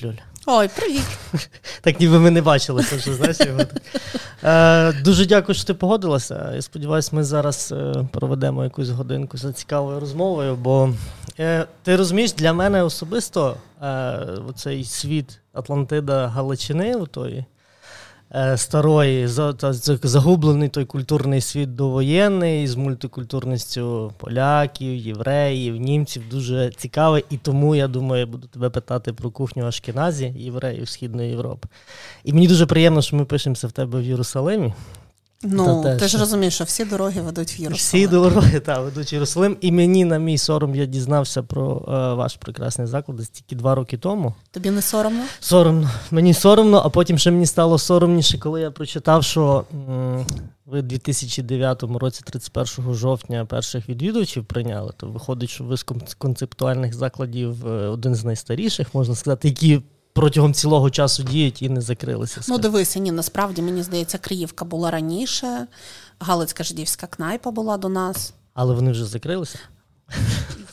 Привіт, Люля. Ой, привіт. Так ніби ми не бачилися вже, знаєш. Його. Е, Дуже дякую, що ти погодилася. Я сподіваюся, ми зараз е, проведемо якусь годинку за цікавою розмовою, бо е, ти розумієш, для мене особисто е, цей світ Атлантида Галичини, тої, Е, старої, загублений той культурний світ довоєнний з мультикультурністю поляків, євреїв, німців дуже цікавий. І тому я думаю, я буду тебе питати про кухню Ашкіназі, євреїв Східної Європи. І мені дуже приємно, що ми пишемося в тебе в Єрусалимі. Ну, те, ти ж розумієш, що всі дороги ведуть в Єрусалим. Всі дороги так, ведуть в Єрусалим. І мені на мій сором я дізнався про е, ваш прекрасний заклад тільки два роки тому. Тобі не соромно? Соромно. Мені соромно, а потім ще мені стало соромніше, коли я прочитав, що м- ви в 2009 році, 31 жовтня, перших відвідувачів прийняли. То виходить, що ви з концептуальних закладів е, один з найстаріших, можна сказати, які протягом цілого часу діють і не закрилися. Ну, дивися, ні, насправді мені здається, Криївка була раніше, Галицька жидівська кнайпа була до нас. Але вони вже закрилися.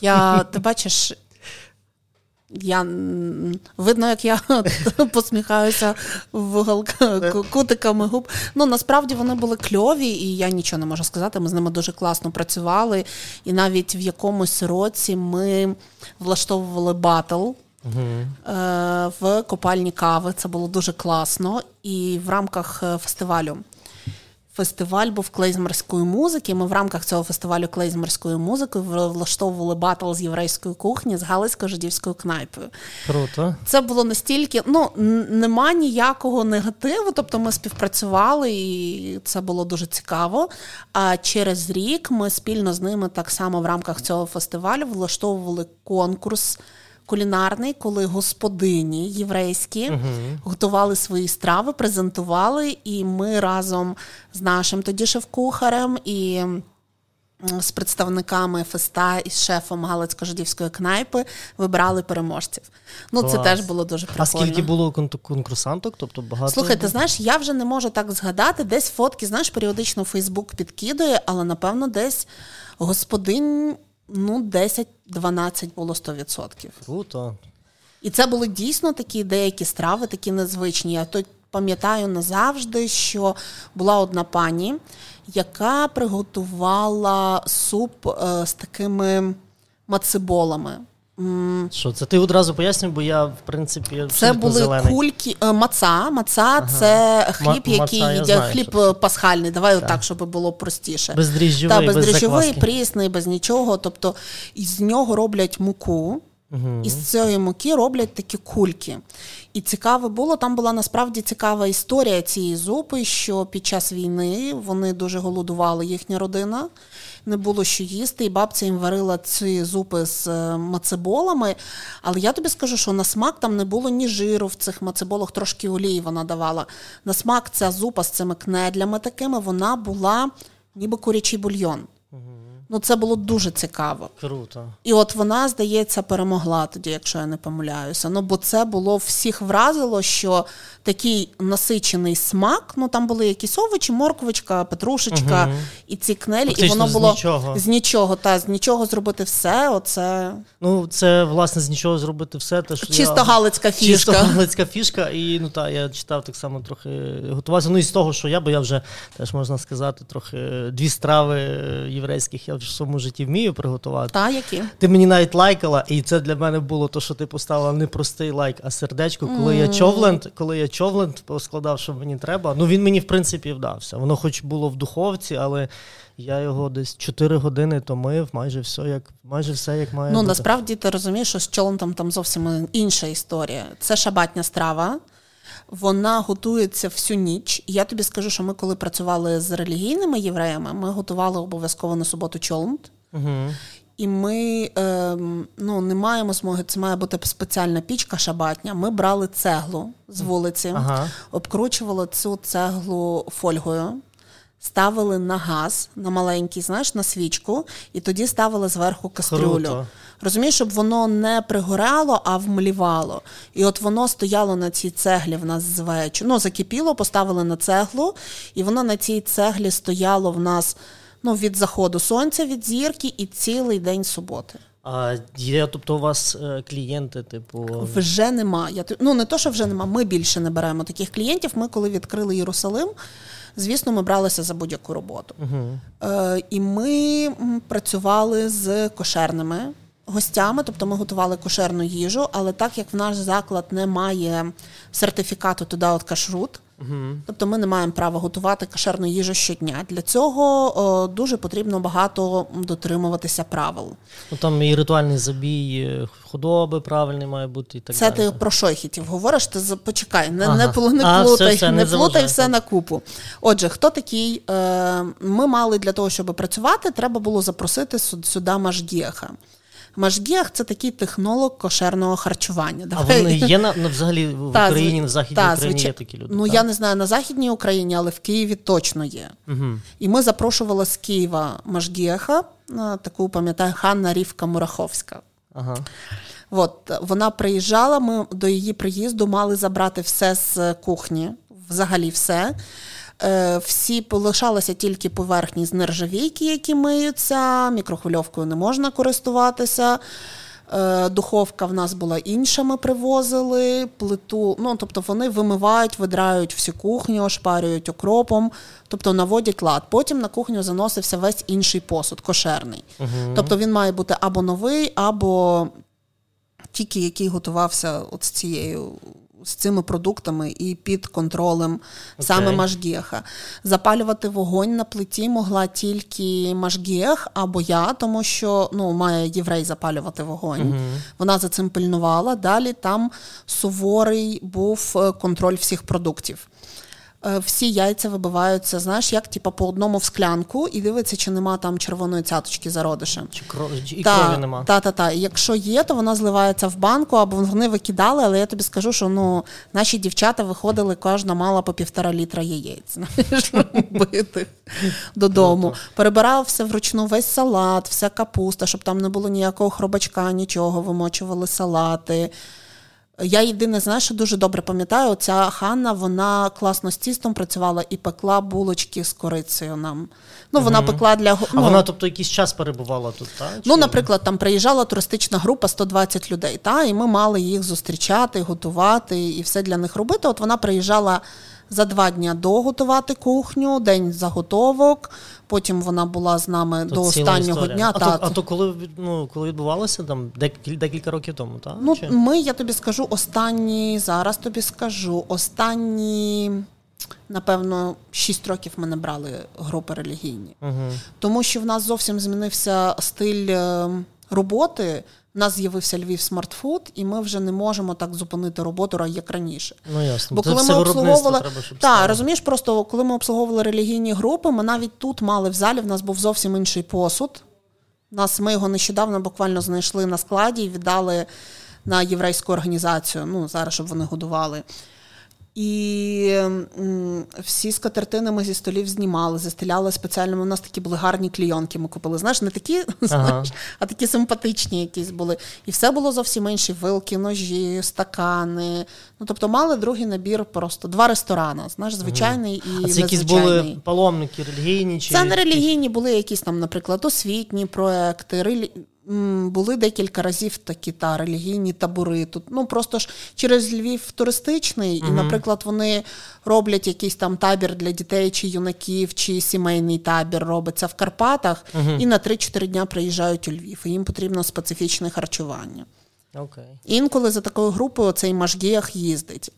Я, Ти бачиш, я видно, як я посміхаюся в кутиками губ. Ну насправді вони були кльові, і я нічого не можу сказати. Ми з ними дуже класно працювали. І навіть в якомусь році ми влаштовували батл uh в Копальні кави. Це було дуже класно. І в рамках е, фестивалю. Фестиваль був клейзмерської музики. Ми в рамках цього фестивалю клейзмерської музики влаштовували батл з єврейської кухні з Галицько-жидівською кнайпою. Круто. Це було настільки, ну нема ніякого негативу. Тобто ми співпрацювали, і це було дуже цікаво. А через рік ми спільно з ними так само в рамках цього фестивалю влаштовували конкурс кулінарний, коли господині єврейські uh-huh. готували свої страви, презентували, і ми разом з нашим тоді шеф-кухарем і. З представниками феста і з шефом Галицько-жидівської кнайпи вибрали переможців. Ну, Клас. це теж було дуже прикольно. А скільки було конкурсанток? Тобто багато? Слухай, ти знаєш, я вже не можу так згадати. Десь фотки, знаєш, періодично Фейсбук підкидує, але напевно десь господин ну, 10-12 було 100%. Круто. І це були дійсно такі деякі страви, такі незвичні. Я тут пам'ятаю назавжди, що була одна пані, яка приготувала суп е, з такими мациболами. Що це ти одразу пояснив, бо я в принципі це були зелений. кульки е, маца. Маца ага. це хліб, М- який їдять хліб що... пасхальний. Давай так. отак, щоб було простіше. Бездріжджовий, Та, бездріжджовий, без прісний, без нічого. Тобто із нього роблять муку. Угу. І з цієї муки роблять такі кульки. І цікаве було, там була насправді цікава історія цієї зупи, що під час війни вони дуже голодували, їхня родина, не було що їсти, і бабця їм варила ці зупи з е, мацеболами. Але я тобі скажу, що на смак там не було ні жиру в цих мацеболах, трошки олії вона давала. На смак ця зупа з цими кнедлями такими, вона була ніби курячий бульйон. Ну, це було дуже цікаво. Круто. І от вона, здається, перемогла тоді, якщо я не помиляюся. Ну, бо це було всіх вразило, що такий насичений смак. Ну там були якісь овочі, морковочка, петрушечка угу. і ці кнелі, Фактично, і воно було з нічого. з нічого, та з нічого зробити все. Оце ну це власне з нічого зробити все. Те, що чисто я... галицька фішка. Чисто галицька фішка. І ну та я читав так само трохи готувався. Ну і з того, що я, бо я вже теж можна сказати, трохи дві страви єврейських я в своєму житті вмію приготувати. Та які ти мені навіть лайкала, і це для мене було то, що ти поставила не простий лайк, а сердечко, коли mm. я човленд, коли я човленд поскладав, що мені треба. Ну він мені в принципі вдався. Воно, хоч було в духовці, але я його десь 4 години томив, майже все як майже все як має. Ну бути. насправді ти розумієш, що з човлентом там зовсім інша історія. Це шабатня страва. Вона готується всю ніч. І я тобі скажу, що ми, коли працювали з релігійними євреями, ми готували обов'язково на суботу чолнт. Угу. І ми е, ну, не маємо змоги, це має бути спеціальна пічка шабатня. Ми брали цеглу з вулиці, ага. обкручували цю цеглу фольгою, ставили на газ, на маленький, знаєш, на свічку, і тоді ставили зверху кастрюлю. Круто. Розумієш, щоб воно не пригорало, а вмлівало. І от воно стояло на цій цеглі в нас з вечора. Ну, закипіло, поставили на цеглу, і воно на цій цеглі стояло в нас ну, від заходу сонця, від зірки і цілий день суботи. А є, тобто у вас е, клієнти, типу. Вже нема. Я, Ну не то, що вже нема, ми більше не беремо таких клієнтів. Ми, коли відкрили Єрусалим, звісно, ми бралися за будь-яку роботу. Угу. Е, І ми працювали з кошерними гостями, тобто ми готували кошерну їжу, але так як в наш заклад не має сертифікату туди от кашрут, Угу. Тобто ми не маємо права готувати кошерну їжу щодня. Для цього о, дуже потрібно багато дотримуватися правил. Ну там і ритуальний забій худоби правильний має бути і так Це далі. ти про шойхітів говориш? Ти почекай, не Ага. не, не А, плутай, все, все, не не плутай все на купу. Отже, хто такий? Е, Ми мали для того, щоб працювати, треба було запросити сюди Машгіха. Машгіах це такий технолог кошерного харчування. А Давай. вони є на, на взагалі в Та, Україні, в Західній та, Україні звичай- є такі люди. Ну так? я не знаю на Західній Україні, але в Києві точно є. Угу. І ми запрошували з Києва Машгіха, е, таку пам'ятаю, Ханна Рівка Мураховська. Ага. От вона приїжджала. Ми до її приїзду мали забрати все з кухні, взагалі все. Е, Всі полишалися тільки поверхні з нержавійки, які миються, мікрохвильовкою не можна користуватися. Е, Духовка в нас була інша, ми привозили, плиту. Ну, тобто вони вимивають, видрають всю кухню, ошпарюють окропом, тобто наводять лад. Потім на кухню заносився весь інший посуд, кошерний. Угу. Тобто він має бути або новий, або тільки який готувався от з цією. З цими продуктами і під контролем саме Окей. Машгєха. Запалювати вогонь на плиті могла тільки Машгєх або я, тому що ну, має єврей запалювати вогонь. Угу. Вона за цим пильнувала. Далі там суворий був е, контроль всіх продуктів. Е, Всі яйця вибиваються, знаєш, як типа по одному в склянку, і дивиться, чи нема там червоної цяточки зародишем. Чи кров... чи- і Та, крові нема. Та, та, та. І Якщо є, то вона зливається в банку, або вони викидали, але я тобі скажу, що ну, наші дівчата виходили, кожна мала по півтора літра яєць битих додому. Перебирав все вручну весь салат, вся капуста, щоб там не було ніякого хробачка, нічого, вимочували салати. Я єдине, знаєш, що дуже добре пам'ятаю, ця Ханна, вона класно з тістом працювала і пекла булочки з корицею нам. Ну, вона пекла для го- А ну, вона, тобто, якийсь час перебувала тут, так? Ну, наприклад, там приїжджала туристична група 120 людей, та, і ми мали їх зустрічати, готувати і все для них робити. От вона приїжджала за два дні до готувати кухню, день заготовок. Потім вона була з нами То до останнього історія. дня. А, та, то, а то коли, ну, коли відбувалося там декілька, років тому, так? Ну, Чи? ми, я тобі скажу, останні, зараз тобі скажу, останні, напевно, 6 років ми не брали групи релігійні. Угу. Тому що в нас зовсім змінився стиль е, роботи. У нас з'явився Львів смартфуд, і ми вже не можемо так зупинити роботу, як раніше. Ну, ясно. Бо Це коли все ми обслуговували треба, щоб так, стало. розумієш, просто коли ми обслуговували релігійні групи, ми навіть тут мали в залі. В нас був зовсім інший посуд. Нас ми його нещодавно буквально знайшли на складі і віддали на єврейську організацію. Ну зараз щоб вони годували. І всі скатертини ми зі столів знімали, застеляли спеціально. У нас такі були гарні клійонки. Ми купили. Знаєш, не такі, знаєш, а такі симпатичні якісь були. І все було зовсім інше: вилки, ножі, стакани. Ну тобто мали другий набір, просто два ресторани. Знаєш, звичайний і А це якісь були паломники релігійні? Чи... Це не релігійні, були якісь там, наприклад, освітні проекти. Релі... Були декілька разів такі та релігійні табори. Тут ну просто ж через Львів туристичний, і, наприклад, вони роблять якийсь там табір для дітей чи юнаків, чи сімейний табір робиться в Карпатах, і на 3-4 дня приїжджають у Львів. І їм потрібно специфічне харчування. Окей. Інколи за такою групою цей Машгіях їздить.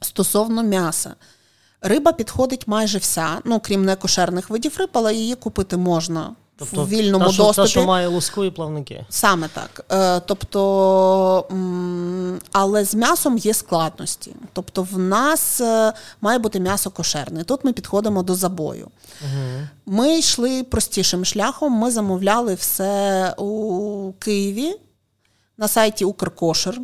Стосовно м'яса. Риба підходить майже вся, ну крім некошерних видів риб, але її купити можна в вільному Тобто та, що, доступі. Та, що має луску і плавники. Саме так. Е, тобто, м, але з м'ясом є складності. Тобто, в нас е, має бути м'ясо кошерне. Тут ми підходимо до забою. Угу. Ми йшли простішим шляхом. Ми замовляли все у Києві на сайті Укркошер.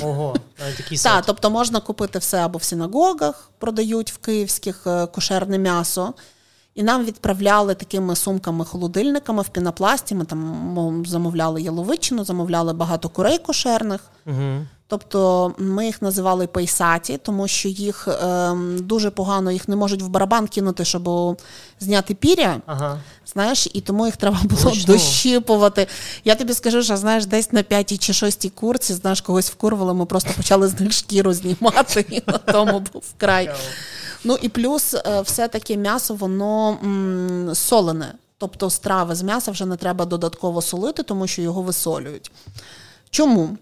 Ого, такий Так, тобто можна купити все або в синагогах, продають в київських е, кошерне м'ясо. І нам відправляли такими сумками-холодильниками в пінопласті. Ми там замовляли яловичину, замовляли багато курей кошерних. Угу. Тобто ми їх називали пейсаті, тому що їх е, дуже погано їх не можуть в барабан кинути, щоб зняти піря. Ага. Знаєш, і тому їх треба було Ручну. дощіпувати. Я тобі скажу, що знаєш, десь на п'ятій чи шостій курці, знаєш, когось вкурвали, ми просто почали з них шкіру знімати, і на тому був край. Ну і плюс, е, все таки м'ясо, воно м, солене. Тобто страви з м'яса вже не треба додатково солити, тому що його висолюють. Чому?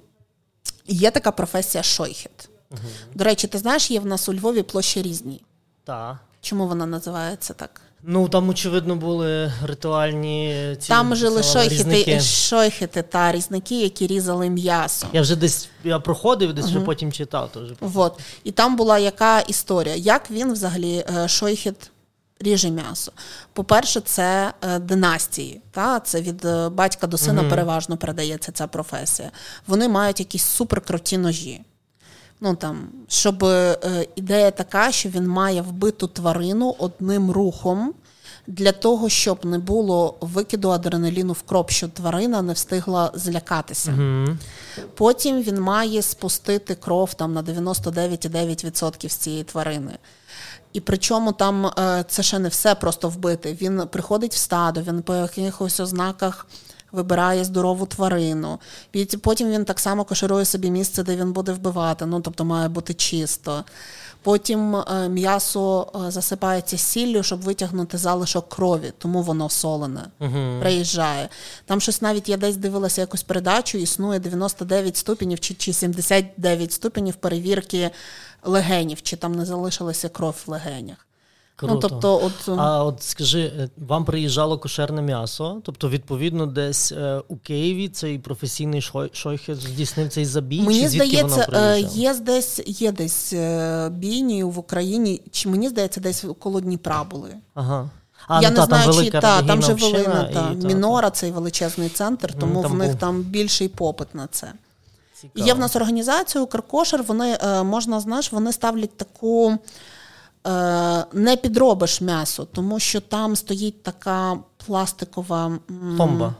Є така професія шойхет. Угу. До речі, ти знаєш, є в нас у Львові площі різні. Так. Чому вона називається так? Ну там, очевидно, були ритуальні ці Там жили шойхети, шойхети та різники, які різали м'ясо. Я вже десь я проходив, десь угу. вже потім читав. Теж. Вот. І там була яка історія, як він взагалі е, шойхет ріже м'ясо. По-перше, це е, династії. Та? Це від е, батька до сина угу. переважно передається ця професія. Вони мають якісь суперкруті ножі. Ну там, щоб е, ідея така, що він має вбиту тварину одним рухом для того, щоб не було викиду адреналіну в кров, щоб тварина не встигла злякатися. Mm-hmm. Потім він має спустити кров там на 99,9% з цієї тварини. І причому там е, це ще не все просто вбити. Він приходить в стадо, він по якихось ознаках вибирає здорову тварину. Потім він так само коширує собі місце, де він буде вбивати. Ну тобто має бути чисто. Потім е, м'ясо е, засипається сіллю, щоб витягнути залишок крові, тому воно солене. uh Приїжджає. Там щось навіть я десь дивилася якусь передачу, існує 99 ступенів чи 79 ступенів перевірки легенів, чи там не залишилася кров в легенях. Ну, Круто. Ну, тобто, от... А от скажи, е, вам приїжджало кошерне м'ясо, тобто, відповідно, десь е, у Києві цей професійний шойхер здійснив цей забій? Мені чи здається, е, є десь є десь е, бійні в Україні, чи мені здається, десь коло Дніпра були. Ага. А, Я ну, не та, знаю, там чи та, там же Волина, та, і, Мінора, цей величезний центр, тому в них був. там більший попит на це. Цікаво. Є в нас організація Укркошер, вони можна знаєш, вони ставлять таку. Е, не підробиш м'ясо, тому що там стоїть така пластикова пломба.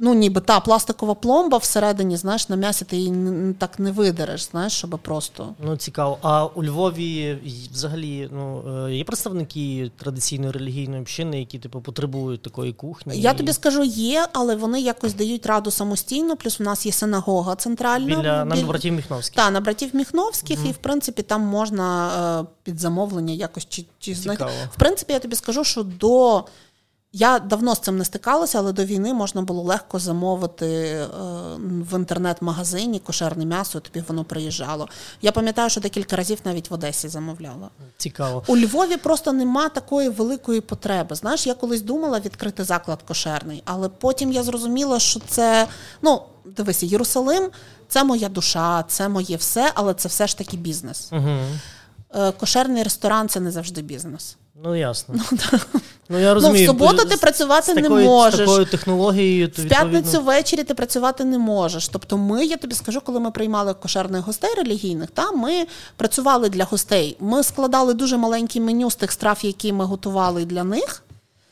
Ну, ніби та пластикова пломба всередині, знаєш, на м'ясі ти її так не видереш, знаєш, щоб просто. Ну, цікаво. А у Львові взагалі ну, е, є представники традиційної релігійної общини, які типу потребують такої кухні? Я тобі скажу, є, але вони якось дають раду самостійно. Плюс у нас є синагога центральна. Біля на братів Міхновських. Так, на братів Міхновських, угу. і в принципі там можна е, під замовлення якось чи, чи знайти. В принципі, я тобі скажу, що до. Я давно з цим не стикалася, але до війни можна було легко замовити е, в інтернет-магазині кошерне м'ясо, тобі воно приїжджало. Я пам'ятаю, що декілька разів навіть в Одесі замовляла. Цікаво. У Львові просто нема такої великої потреби. Знаєш, я колись думала відкрити заклад кошерний, але потім я зрозуміла, що це ну дивися, Єрусалим це моя душа, це моє все, але це все ж таки бізнес. Угу. Кошерний ресторан це не завжди бізнес. Ну, ясно. Ну, ну я розумію. Ну, в суботу ти працювати з не такою, можеш. З такою технологією. То, в п'ятницю ввечері ти працювати не можеш. Тобто, ми, я тобі скажу, коли ми приймали кошерних гостей релігійних, та ми працювали для гостей. Ми складали дуже маленьке меню з тих страв, які ми готували для них.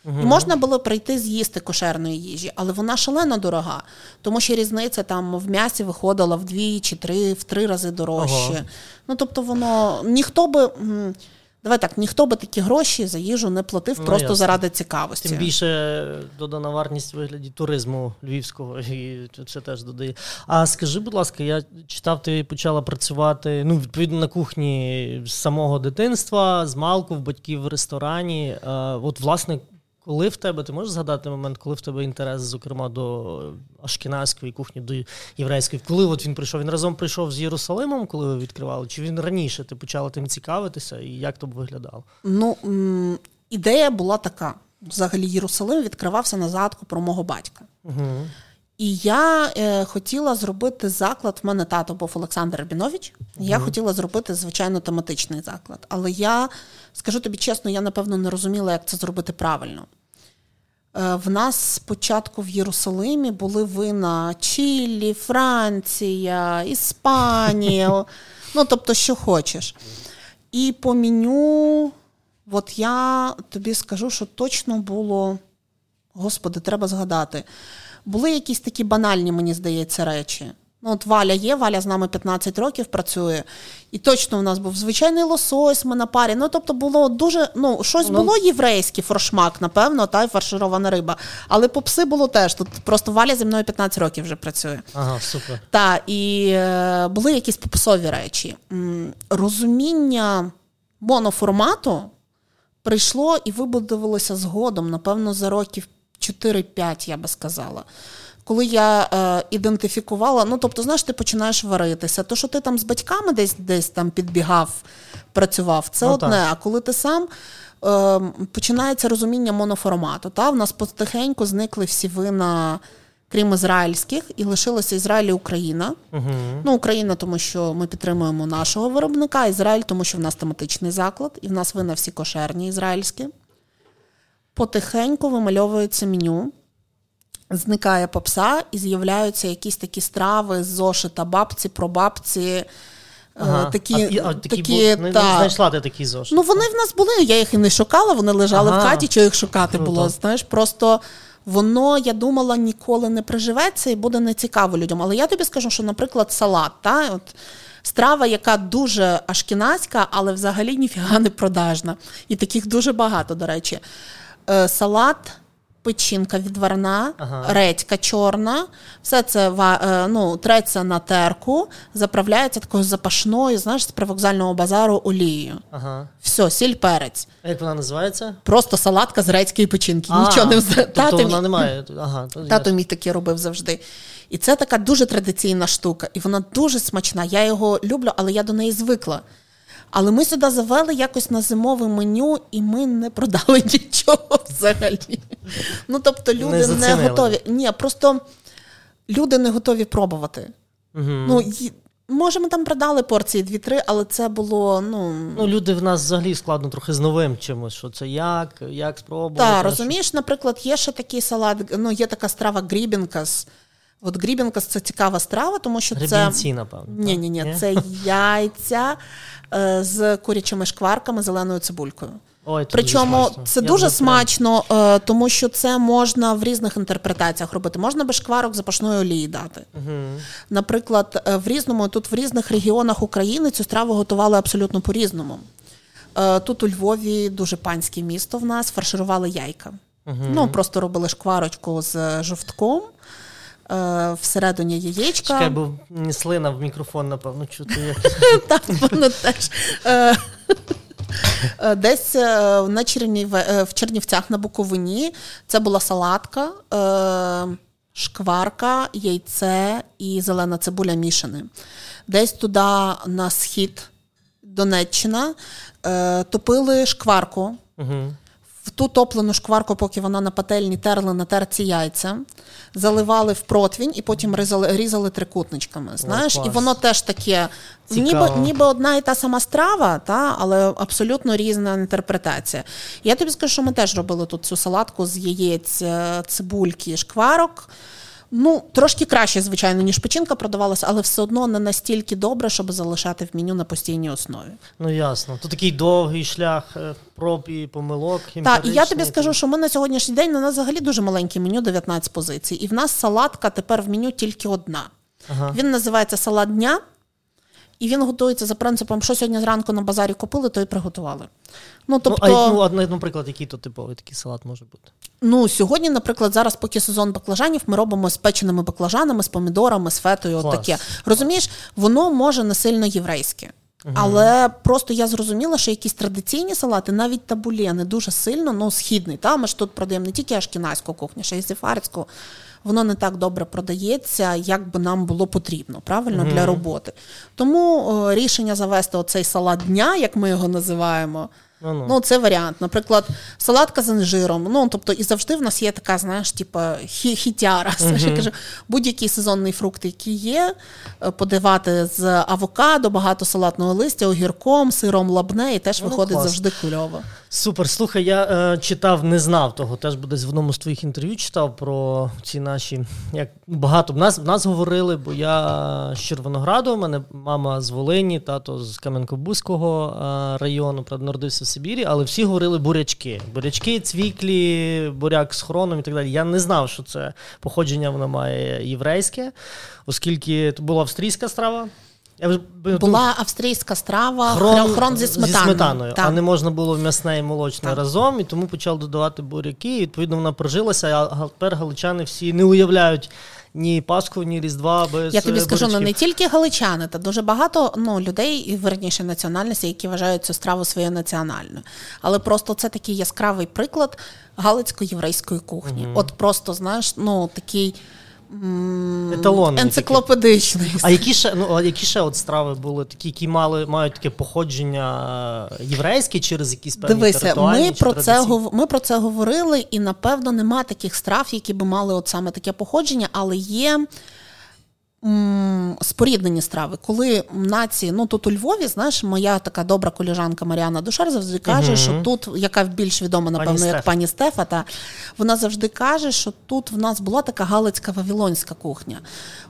Угу. І можна було прийти з'їсти кошерної їжі, але вона шалено дорога, тому що різниця там в м'ясі виходила в дві чи три, в три рази дорожче. Ага. Ну тобто, воно ніхто би. Давай так, ніхто би такі гроші за їжу не платив ну, просто ясно. заради цікавості. Тим більше додана вартість в вигляді туризму львівського, і це теж додає. А скажи, будь ласка, я читав, ти почала працювати ну, відповідно на кухні з самого дитинства, з малку в батьків в ресторані. От, власне, коли в тебе, ти можеш згадати момент, коли в тебе інтерес, зокрема, до ашкеназької кухні, до єврейської, коли от він прийшов? Він разом прийшов з Єрусалимом, коли ви відкривали? Чи він раніше ти почала тим цікавитися, і як то б виглядало? Ну, ідея була така: взагалі, Єрусалим відкривався на згадку про мого батька. Угу. І я е, хотіла зробити заклад. В мене тато був Олександр Рабінович. Я хотіла зробити, звичайно, тематичний заклад. Але я скажу тобі чесно, я напевно не розуміла, як це зробити правильно. Е, в нас спочатку в Єрусалимі були вина Чилі, Франція, Іспанія, ну тобто, що хочеш. І по меню, от я тобі скажу, що точно було, господи, треба згадати. Були якісь такі банальні, мені здається, речі. Ну, от Валя є, Валя з нами 15 років працює. І точно у нас був звичайний лосось, ми на парі. Ну, тобто, було дуже, ну, щось ну, було єврейське, форшмак, напевно, та й фарширована риба. Але попси було теж. Тут просто Валя зі мною 15 років вже працює. Ага, супер. Так, і е, були якісь попсові речі. М, розуміння моноформату прийшло і вибудувалося згодом, напевно, за років 4-5, я би сказала коли я е, ідентифікувала, ну тобто, знаєш, ти починаєш варитися. То, що ти там з батьками десь десь там підбігав, працював, це ну, одне. Так. А коли ти сам е, починається розуміння моноформату, та в нас потихеньку зникли всі вина. Крім ізраїльських, і лишилося Ізраїль і Україна. Uh-huh. Ну, Україна, тому що ми підтримуємо нашого виробника, Ізраїль, тому що в нас тематичний заклад, і в нас вина всі кошерні ізраїльські. Потихеньку вимальовується меню зникає попса і з'являються якісь такі страви з зошита бабці, про бабці. Е, ага. Такі, а, а, такі, такі бу... та... знайшла ти такі зошити? Ну, вони в нас були, я їх і не шукала, вони лежали ага. в хаті, що їх шукати Круто. було. Знаєш, просто воно, я думала, ніколи не приживеться і буде нецікаво людям. Але я тобі скажу, що, наприклад, салат, та, от, страва, яка дуже ашкінацька, але взагалі ніфіга не продажна. І таких дуже багато, до речі. Е, салат печінка відварна, ага. редька чорна, все це е, ну, треться на терку, заправляється такою запашною, знаєш, з привокзального базару олією. Ага. Все, сіль перець. А Як вона називається? Просто салатка з редької печінки. А, Нічого не тобто тато вона мій... немає. Ага, Тато мій таке робив завжди. І це така дуже традиційна штука, і вона дуже смачна. Я його люблю, але я до неї звикла. Але ми сюди завели якось на зимове меню, і ми не продали нічого взагалі. Ну тобто, люди не, не готові. Ні, просто люди не готові пробувати. Угу. Ну, Може, ми там продали порції дві-три, але це було. Ну Ну, люди в нас взагалі складно трохи з новим чимось. Що це як, як спробувати. Так, розумієш, наприклад, є ще такий салат, ну є така страва грібінкас. От грібінкас це цікава страва, тому що Гребінці, це. напевно. Ні, ні, ні, це яйця Е, з курячими шкварками, зеленою цибулькою. Ой, Причому дуже це Я дуже смачно, е, тому що це можна в різних інтерпретаціях робити. Можна без шкварок запашної олії дати. Угу. Наприклад, е, в різному тут в різних регіонах України цю страву готували абсолютно по-різному. Тут у Львові дуже панське місто в нас фарширували яйка. Угу. Ну просто робили шкварочку з жовтком. Е, всередині яєчка. Чекай, бо слина в мікрофон, напевно, чути. Так, воно теж. Е, е, десь на Чернів... в Чернівцях на Буковині це була салатка, шкварка, яйце і зелена цибуля мішане. Десь туди на схід Донеччина топили шкварку. Угу в ту топлену шкварку, поки вона на пательні терли на терці яйця, заливали в противінь і потім різали різали трикутничками. Знаєш, О, і воно теж таке, ніби ніби одна і та сама страва, та, але абсолютно різна інтерпретація. Я тобі скажу, що ми теж робили тут цю салатку з яєць, е, цибульки, шкварок. Ну, трошки краще, звичайно, ніж печінка продавалася, але все одно не настільки добре, щоб залишати в меню на постійній основі. Ну ясно. То такий довгий шлях е, проб і помилок. Так, і я тобі скажу, що ми на сьогоднішній день на нас взагалі дуже маленьке меню, 19 позицій. І в нас салатка тепер в меню тільки одна. Ага. Він називається салат дня. І він готується за принципом, що сьогодні зранку на базарі купили, то і приготували. Ну, тобто, ну, а, ну, наприклад, який то типовий такий салат може бути? Ну, сьогодні, наприклад, зараз, поки сезон баклажанів, ми робимо з печеними баклажанами, з помідорами, з фетою. От таке. Розумієш, воно може не сильно єврейське. Угу. Але просто я зрозуміла, що якісь традиційні салати, навіть табулє, не дуже сильно, ну, східний. Та? Ми ж тут продаємо не тільки ашкінайську кухню, ще й сефарську. Воно не так добре продається, як би нам було потрібно, правильно, угу. для роботи. Тому о, рішення завести оцей салат дня, як ми його називаємо. Ну, ну, це варіант. Наприклад, салатка з інжиром. Ну, тобто, і завжди в нас є така, знаєш, типу, хітяра. Uh-huh. Кажу, будь-який сезонний фрукт, який є, е, подавати з авокадо, багато салатного листя, огірком, сиром лабне, і теж ну, виходить клас. завжди кульово. Супер, слухай, я е, читав, не знав того. Теж буде в одному з твоїх інтерв'ю читав про ці наші. Як багато в нас в нас говорили, бо я з Червонограду, у мене мама з Волині, тато з Кам'янко-Бузького е, району, правда, народився в Сибірі, але всі говорили бурячки. Бурячки, цвіклі, буряк з хроном і так далі. Я не знав, що це походження вона має єврейське, оскільки це була австрійська страва. Я Була австрійська страва, хрон, хрон зі сметаною, зі сметаною а не можна було м'ясне і молочне так. разом, і тому почали додавати буряки. і, Відповідно, вона прожилася, а тепер галичани всі не уявляють. Ні Пасху, ні Різдва без Я тобі скажу, ну не тільки галичани, та дуже багато ну, людей, верніше національності, які вважають цю страву своєю національною. Але просто це такий яскравий приклад галицько-єврейської кухні. mm От просто знаєш, ну такий. Еталонний енциклопедичний. А які ще ну, а які ще от страви були такі, які мали мають таке походження єврейське через якісь певні Дивися, ми про це ми про це говорили, і напевно нема таких страв, які би мали от саме таке походження, але є споріднені страви. Коли нації, ну тут у Львові, знаєш, моя така добра коліжанка Маріана Душар завжди каже, угу. що тут, яка більш відома, напевно, пані як Стеф. пані Стефа, та вона завжди каже, що тут в нас була така галицька вавілонська кухня.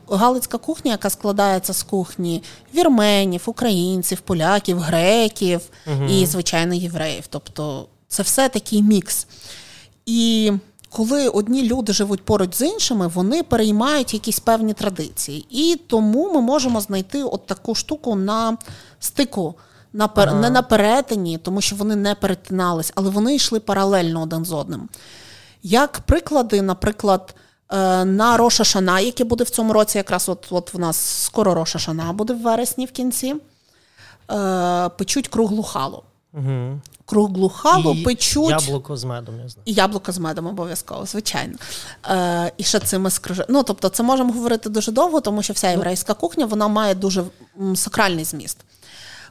Галицька кухня, яка складається з кухні вірменів, українців, поляків, греків угу. і, звичайно, євреїв. Тобто це все такий мікс. І коли одні люди живуть поруч з іншими, вони переймають якісь певні традиції. І тому ми можемо знайти от таку штуку на стику, на пер... ага. не на перетині, тому що вони не перетинались, але вони йшли паралельно один з одним. Як приклади, наприклад, е, на Роша Шана, яке буде в цьому році, якраз от от в нас скоро Роша Шана буде в вересні в кінці, е, печуть круглу халу. Угу круглу халу і печуть. Яблуко з медом, я знаю. І яблуко з медом обов'язково, звичайно. Е, І ще цими скрижи. Ну, тобто, це можемо говорити дуже довго, тому що вся єврейська кухня вона має дуже сакральний зміст.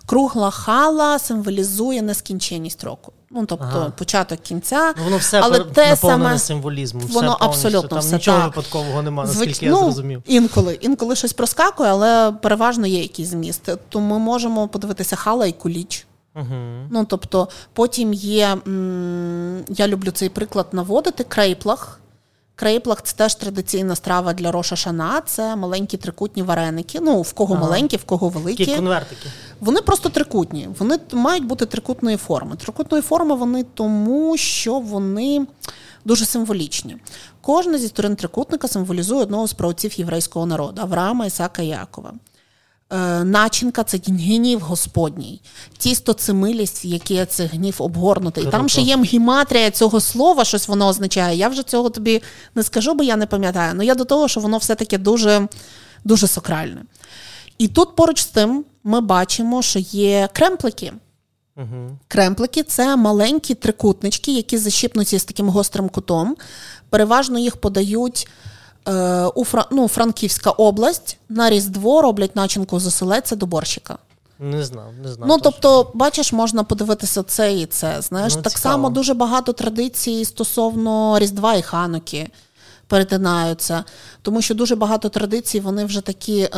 Кругла хала символізує нескінченність року. Ну, тобто ага. початок кінця. Ну, воно все але те саме символізмом. Воно все абсолютно там все нічого так. випадкового немає, наскільки Звич... я ну, зрозумів. Інколи інколи щось проскакує, але переважно є якийсь зміст. То ми можемо подивитися хала і куліч. Угу. Ну, тобто, потім є, я люблю цей приклад наводити, крейплах. Крейплах це теж традиційна страва для Роша Шана. Це маленькі трикутні вареники. Ну, в кого ага. маленькі, в кого великі. Такі конвертики. Вони просто трикутні. Вони мають бути трикутної форми. Трикутної форми вони тому, що вони дуже символічні. Кожна зі сторон трикутника символізує одного з правців єврейського народу Авраама, Ісака і Якова. Е, начинка це гнів Господній, тісто це милість, в яке це гнів обгорнутий. Круто. Там ще є гіматрія цього слова, щось воно означає. Я вже цього тобі не скажу, бо я не пам'ятаю. але я до того, що воно все-таки дуже, дуже сакральне. І тут поруч з тим ми бачимо, що є кремплики. Угу. Кремплики це маленькі трикутнички, які защіпнуті з таким гострим кутом. Переважно їх подають. Е, у Фран... ну, Франківська область на Різдво роблять начинку з оселедця до борщика. Не знав, не знав. Ну, тобто, бачиш, можна подивитися це і це. Знаєш, ну, так цікаво. само дуже багато традицій стосовно Різдва і Хануки перетинаються, тому що дуже багато традицій, вони вже такі е,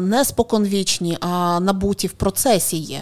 не споконвічні, а набуті в процесі є.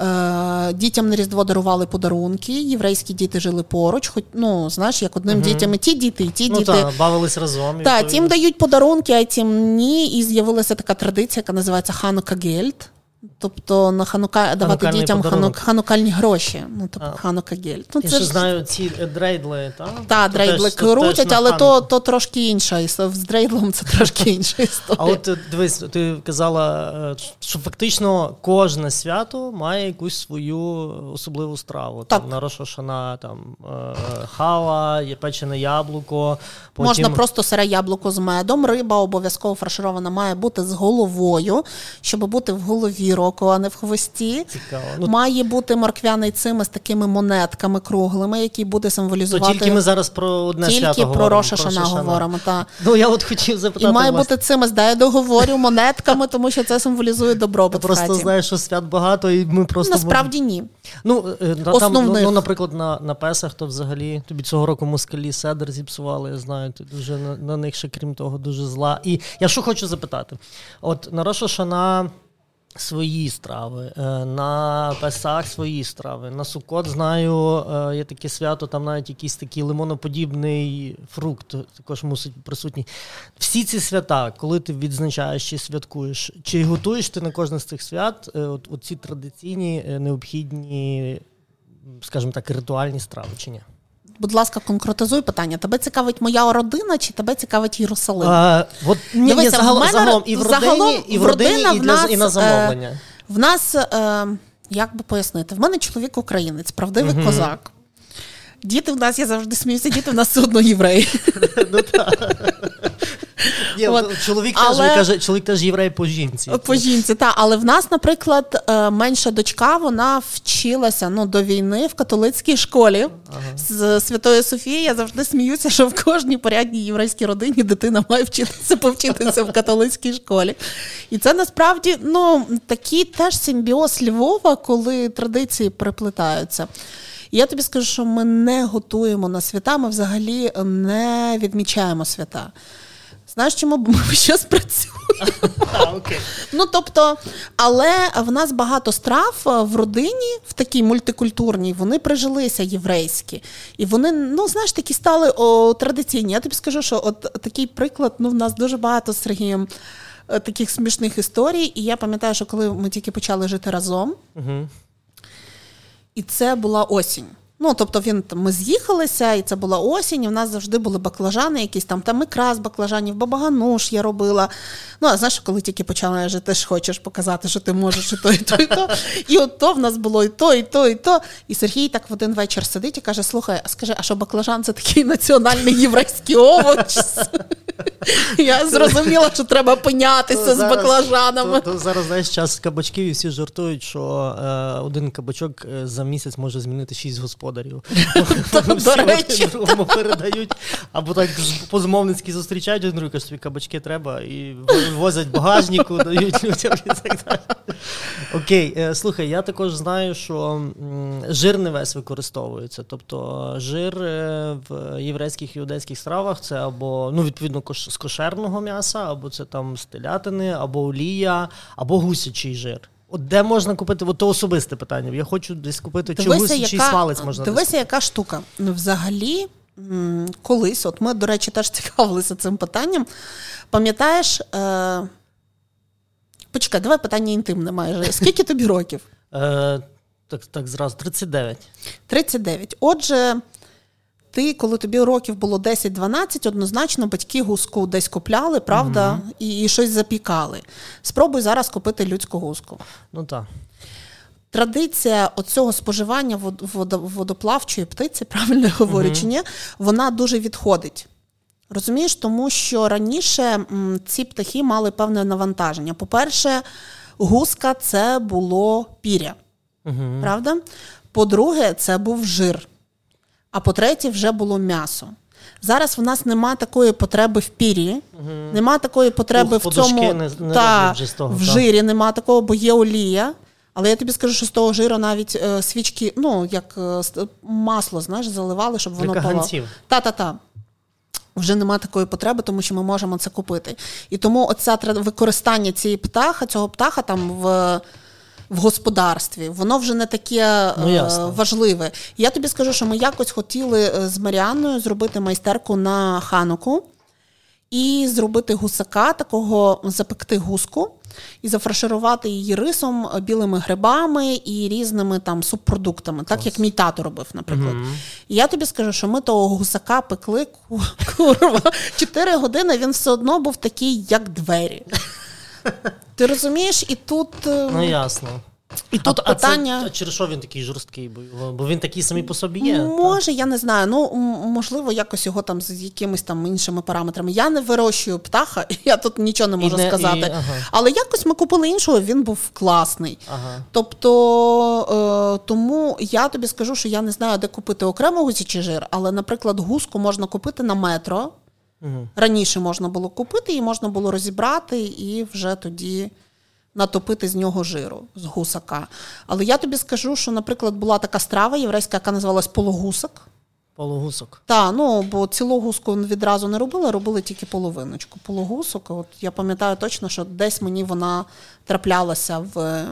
Е, дітям на Різдво дарували подарунки, єврейські діти жили поруч, хоч ну знаєш, як одним угу. дітям і ті діти, і ті ну, діти та, бавились разом. Так, тим дають подарунки, а тим ні. І з'явилася така традиція, яка називається Ханука Гельд. Тобто на ханука давати дітям ханук, ханукальні гроші. Ну тобто ханука гель. Ну, це Я ще знаю ці дрейдли, так? Так, дрейдли крутять, але то то трошки інша. З дрейдлом це трошки інша історія. А от дивись, ти казала, е, що фактично кожне свято має якусь свою особливу страву. Так. Там, на Рошошана, там е, хава, є печене яблуко. Потім... Можна просто сире яблуко з медом. Риба обов'язково фарширована має бути з головою, щоб бути в голові року, а не в хвості. Цікаво. Ну, Має бути морквяний цим з такими монетками круглими, які буде символізувати. То тільки ми зараз про одне тільки свято про говоримо. Роша Шана говоримо. Та. Ну я от хотів запитати. І має вас. бути цим, да, я договорю монетками, тому що це символізує добробут. Ти Просто знаєш, що свят багато, і ми просто насправді ні. Ну е, там, ну, ну, наприклад, на на Песах, то взагалі тобі цього року москалі седер зіпсували. Я знаю, ти дуже на, на них ще крім того дуже зла. І я що хочу запитати: от на Роша Шана свої страви, е, на Песах свої страви. На Сукот знаю, е, є таке свято, там навіть якийсь такий лимоноподібний фрукт також мусить присутній. Всі ці свята, коли ти відзначаєш чи святкуєш, чи готуєш ти на кожне з цих свят е, от, от ці традиційні необхідні, скажімо так, ритуальні страви чи ні? Будь ласка, конкретизуй питання. Тебе цікавить моя родина, чи тебе цікавить Єрусалим? А, от, ні, Дивися, ні, загал, мене, загалом і в родині, загалом, і в родині, і, для, нас, і на замовлення. Е, в нас, е, як би пояснити, в мене чоловік українець, правдивий угу. козак. Діти в нас, я завжди сміюся, діти в нас все одно євреї. Ну так. Чоловік теж каже, чоловік теж єврей по жінці. По жінці, так. Але в нас, наприклад, е, менша дочка, вона вчилася ну, до війни в католицькій школі з Святої Софії. Я завжди сміюся, що в кожній порядній єврейській родині дитина має вчитися повчитися в католицькій школі. І це насправді ну, такий теж симбіоз Львова, коли традиції переплетаються. Я тобі скажу, що ми не готуємо на свята, ми взагалі не відмічаємо свята. Знаєш, чому Бо ми щось працюємо? Ну тобто, але в нас багато страв е, в родині, в такій мультикультурній, вони прижилися єврейські. І вони, ну знаєш, такі стали о, традиційні. Я тобі скажу, що от такий приклад, ну в нас дуже багато з Сергієм е, таких смішних історій. І я пам'ятаю, що коли ми тільки почали жити разом, і це була осінь. Ну, тобто він там ми з'їхалися, і це була осінь. і В нас завжди були баклажани, якісь там там ікра з баклажанів, бабагануш я робила. Ну, а знаєш, коли тільки почала жити, ти ж хочеш показати, що ти можеш і то, і то, і то. І от то в нас було і то, і то, і то. І Сергій так в один вечір сидить і каже: Слухай, а скажи, а що баклажан це такий національний єврейський овоч? Я зрозуміла, що треба понятися з баклажанами. Зараз знаєш час кабачків, і всі жартують, що е, один кабачок е, за місяць може змінити шість господарів. До речі. передають, або так по-змовницьки зустрічають, один кажуть, собі кабачки треба, і возять багажнику, дають людям і так далі. Окей, е, слухай, я також знаю, що жир не весь використовується. Тобто жир в єврейських іудейських стравах це або, ну, відповідно, з кошерного м'яса, або це там з телятини, або олія, або гусячий жир. От де можна купити? От то особисте питання. Я хочу десь купити чи гусячий яка, свалець можна. Дивися, яка штука. Ну, взагалі, колись, от ми, до речі, теж цікавилися цим питанням. Пам'ятаєш, е... почекай, давай питання інтимне майже. Скільки тобі років? Е, Так, так, зразу 39. 39. Отже, ти, коли тобі років було 10-12, однозначно батьки гуску десь купляли, правда, угу. і, і щось запікали. Спробуй зараз купити людську гуску. Ну так. Традиція оцього споживання водоплавчої птиці, правильно говорю угу. чи ні, вона дуже відходить. Розумієш, тому що раніше ці птахи мали певне навантаження. По-перше, гуска це було піря, угу. правда? По-друге, це був жир а по-третє, вже було м'ясо. Зараз в нас нема такої потреби в пірі, угу. нема такої потреби Ух, в цьому не, не та, того, в жирі, нема такого, бо є олія. Але я тобі скажу, що з того жиру навіть е, свічки, ну, як е, масло, знаєш, заливали, щоб воно пало. Та-та-та. Вже нема такої потреби, тому що ми можемо це купити. І тому оце використання цієї птаха, цього птаха там в в господарстві, воно вже не таке ну, е, важливе. Я тобі скажу, що ми якось хотіли е, з Маріанною зробити майстерку на хануку і зробити гусака, такого запекти гуску. І зафарширувати її рисом, е, білими грибами і різними там субпродуктами, так як мій тато робив, наприклад. uh І я тобі скажу, що ми того гусака пекли курва. Чотири години він все одно був такий, як двері. Ти розумієш, і тут. Е, ну, ясно. І тут а, питання... А, це, а через що він такий жорсткий? Бо, бо він такий самий по собі є? Може, так? я не знаю. Ну, можливо, якось його там з якимись там іншими параметрами. Я не вирощую птаха, я тут нічого не можу і сказати. І, ага. Але якось ми купили іншого, він був класний. Ага. Тобто, е, тому я тобі скажу, що я не знаю, де купити окремо гусячий жир, але, наприклад, гуску можна купити на метро. Угу. Раніше можна було купити, і можна було розібрати і вже тоді натопити з нього жиру, з гусака. Але я тобі скажу, що, наприклад, була така страва єврейська, яка називалась пологусак. Полугусок. Так, ну бо цілу гуску відразу не робили, робили тільки половиночку. Полугусок, от я пам'ятаю точно, що десь мені вона траплялася в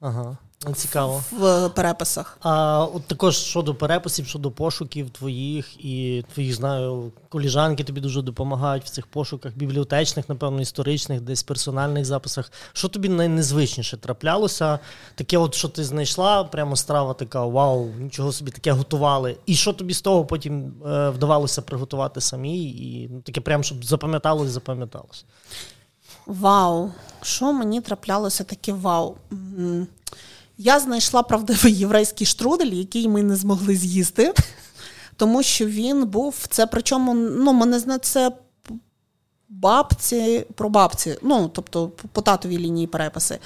Ага. Цікаво. в переписах. А от також щодо переписів, щодо пошуків твоїх і твоїх знаю, коліжанки тобі дуже допомагають в цих пошуках, бібліотечних, напевно, історичних, десь персональних записах. Що тобі найнезвичніше траплялося? Таке, от що ти знайшла, прямо страва така, вау, нічого собі таке готували. І що тобі з того потім е, вдавалося приготувати самі? І ну, таке, прямо щоб запам'яталось, запам'яталось. Вау! Що мені траплялося таке вау? Я знайшла правдивий єврейський штрудель, який ми не змогли з'їсти, тому що він був це, причому ну, мене знає, це бабці про бабці, ну, тобто по татовій лінії переписи.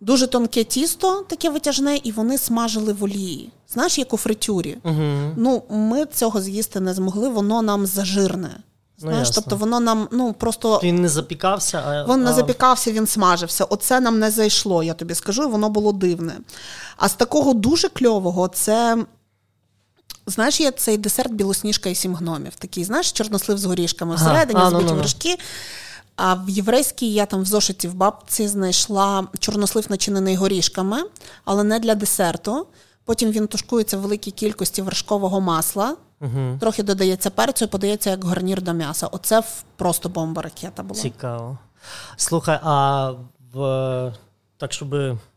Дуже тонке тісто, таке витяжне, і вони смажили в олії. Знаєш, як у фритюрі. Угу. Ну, ми цього з'їсти не змогли, воно нам зажирне. Ну, Знаєш, тобто воно нам ну просто Він не запікався, а він не запікався, він смажився. Оце нам не зайшло, я тобі скажу, і воно було дивне. А з такого дуже кльового, це. Знаєш, є цей десерт білосніжка і сім гномів. Такий, знаєш, чорнослив з горішками всередині, А, збиті ну, ну. вершки. А в єврейській я там в зошиті в бабці знайшла чорнослив начинений горішками, але не для десерту. Потім він тушкується в великій кількості вершкового масла. Угу. Трохи додається перцю і подається як гарнір до м'яса. Оце просто бомба ракета була. Цікаво. Слухай, а в так, щоб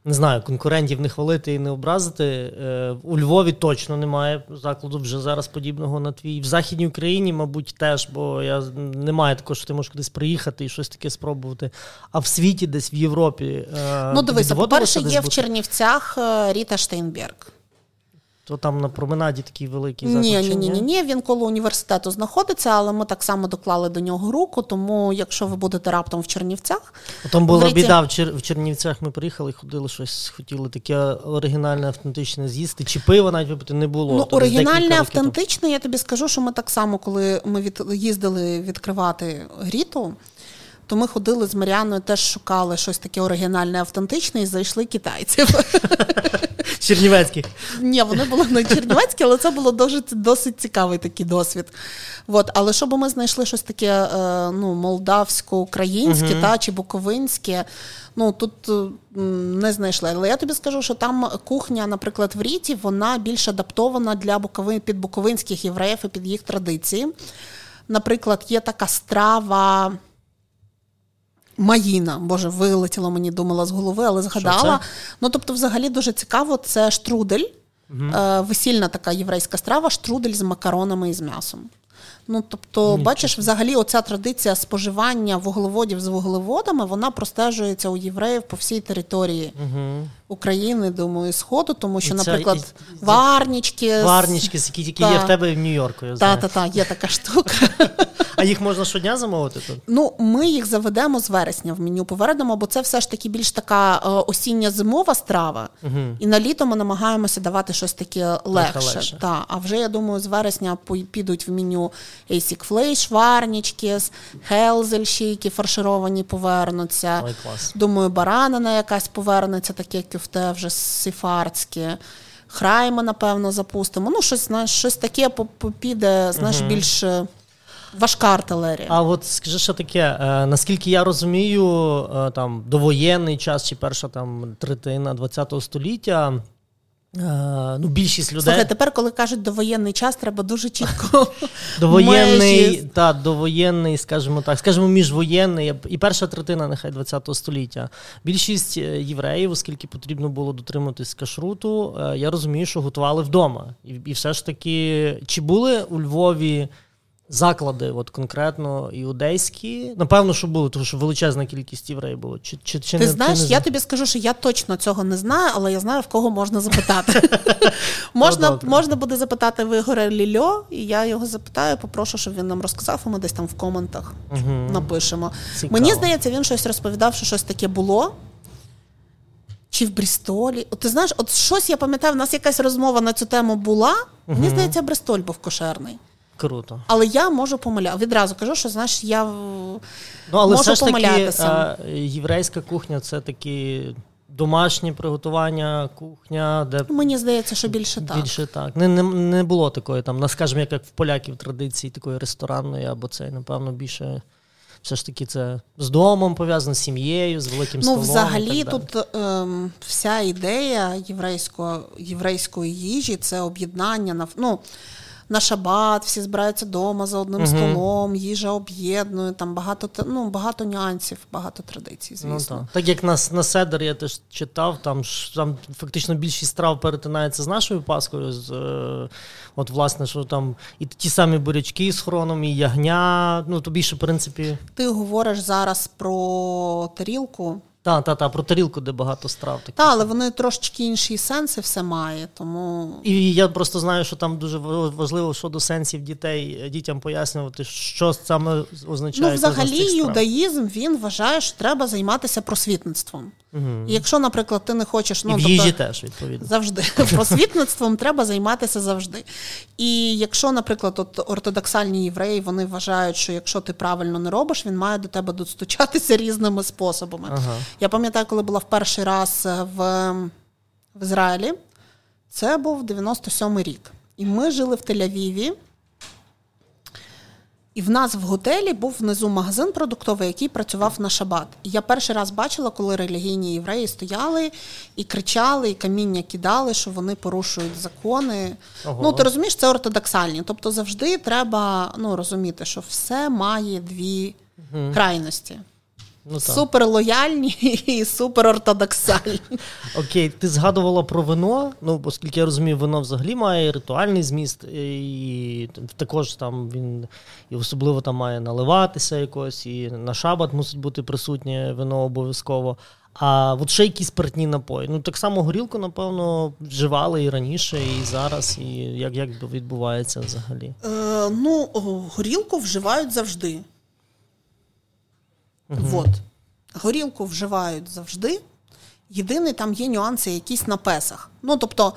не знаю, конкурентів не хвалити і не образити. е, У Львові точно немає закладу вже зараз подібного на твій. В Західній Україні, мабуть, теж, бо я немає такого, що ти можеш кудись приїхати і щось таке спробувати. А в світі, десь в Європі. е, Ну, дивися, по-перше, є в? Чернівцях е, Ріта Штейнберг. То там на променаді такий великий заклад. Ні, ні, ні, ні, ні. Він коло університету знаходиться, але ми так само доклали до нього руку. Тому, якщо ви будете раптом в Чернівцях, Там була В біда в, Чер... в Чернівцях. Ми приїхали, ходили щось, хотіли таке оригінальне, автентичне з'їсти. Чи пиво навіть випити не було. ну То оригінальне, автентичне, я тобі скажу, що ми так само, коли ми від... їздили відкривати гріту. То ми ходили з Маріаною, теж шукали щось таке оригінальне, автентичне, і зайшли китайців. Чернівецьких. Ні, вони були не чернівецькі, але це було дуже досить цікавий такий досвід. От, але щоб ми знайшли щось таке е, ну, молдавсько-українське Мгм. та, чи буковинське, ну тут е, не знайшли. Але я тобі скажу, що там кухня, наприклад, в Ріті, вона більш адаптована для буковин, під буковинських євреїв і під їх традиції. Наприклад, є така страва. Маїна, боже, вилетіло мені, думала з голови, але згадала. Ну, тобто, взагалі дуже цікаво, це штрудель, угу. весільна така єврейська страва, штрудель з макаронами і з м'ясом. Ну, тобто, бачиш, взагалі, оця традиція споживання вуглеводів з вуглеводами, вона простежується у євреїв по всій території Угу. України, думаю, Сходу, тому що, це- наприклад, і- варнічки. Варнічки, які тільки Та. є в тебе в Нью-Йорку. Я Та, та, є така штука. А їх можна щодня замовити тут? Ну, ми їх заведемо з вересня в меню повернемо, бо це все ж таки більш така е, осіння-зимова страва. Угу. І на літо ми намагаємося давати щось таке легше. легше. Та, а вже я думаю, з вересня підуть в меню Asic Flash, варнічки, хелзельші, які фаршировані повернуться. Ой, клас. Думаю, баранина якась повернеться, таке кюфте вже сифарське. Храйми, напевно, запустимо. Ну, щось, знаєш, щось таке піде, знаєш, більш е, важка артилерія. А от скажи що таке, е, наскільки я розумію, е, там довоєнний час чи перша там третина ХХ століття. Е, Ну, більшість людей Слухай, тепер, коли кажуть довоєнний час, треба дуже чітко довоєнний, та, довоєнний, скажімо так, скажімо, міжвоєнний і перша третина, нехай ХХ століття. Більшість е, євреїв, оскільки потрібно було дотримуватись кашруту, е, я розумію, що готували вдома. І, і все ж таки, чи були у Львові заклади, от конкретно іудейські? Напевно, що були, тому що величезна кількість євреїв було. Чи, чи, чи Ти не, знаєш, чи не я тобі скажу, що я точно цього не знаю, але я знаю, в кого можна запитати. можна, можна буде запитати в Ігоря Лільо, і я його запитаю, попрошу, щоб він нам розказав, а ми десь там в коментах напишемо. Цікаво. Мені здається, він щось розповідав, що щось таке було. Чи в Брістолі? От ти знаєш, от щось я пам'ятаю, в нас якась розмова на цю тему була. Мені здається, Бристоль був кошерний. Круто. Але я можу помиляти. Відразу кажу, що знаєш, я Ну, але можу все ж таки помилятися. єврейська кухня це таки домашнє приготування, кухня, де мені здається, що більше так. Більше так. Не не, не було такої там, ну, скажімо, як, як в поляків традиції такої ресторанної, або це, напевно, більше. Все ж таки, це з домом пов'язано, з сім'єю, з великим ну, столом. Ну, взагалі, тут ем, вся ідея єврейської єврейської їжі це об'єднання на ну, на шабат, всі збираються вдома за одним uh столом, їжа об'єднує, там багато ну, багато нюансів, багато традицій, ну, звісно. Ну, так. так як на на Седер я теж читав, там там фактично більшість страв перетинається з нашою Паскою. З, е, От, власне, що там і ті самі бурячки з хроном, і ягня. Ну, то більше, в принципі. Ти говориш зараз про тарілку. Так, та, та, про тарілку, де багато страв. Так, але вони трошечки інші сенси все має. тому... І я просто знаю, що там дуже важливо щодо сенсів дітей, дітям пояснювати, що саме означає. Ну, взагалі, юдаїзм він вважає, що треба займатися просвітництвом. Угу. І якщо, наприклад, ти не хочеш ну, І в тобто, теж відповідно завжди просвітництвом треба займатися завжди. І якщо, наприклад, от ортодоксальні євреї вони вважають, що якщо ти правильно не робиш, він має до тебе достучатися різними способами. Ага. Я пам'ятаю, коли була в перший раз в, в Ізраїлі, це був 97-й рік. І ми жили в Тель-Авіві. І в нас в готелі був внизу магазин продуктовий, який працював на шабат. І я перший раз бачила, коли релігійні євреї стояли і кричали, і каміння кидали, що вони порушують закони. Ого. Ну ти розумієш, це ортодоксальні. Тобто завжди треба ну, розуміти, що все має дві угу. крайності. Ну, Супер лояльні і супер ортодоксальні. Окей, ти згадувала про вино. Ну, оскільки я розумію, вино взагалі має ритуальний зміст, і також там він і особливо там має наливатися якось, і на шабат мусить бути присутнє вино обов'язково. А от ще якісь спиртні напої. Ну так само горілку, напевно, вживали і раніше, і зараз, і як як відбувається взагалі? Е, Ну, горілку вживають завжди. Угу. Вот. Горілку вживають завжди. Єдиний там є нюанси якісь на песах. Ну, тобто,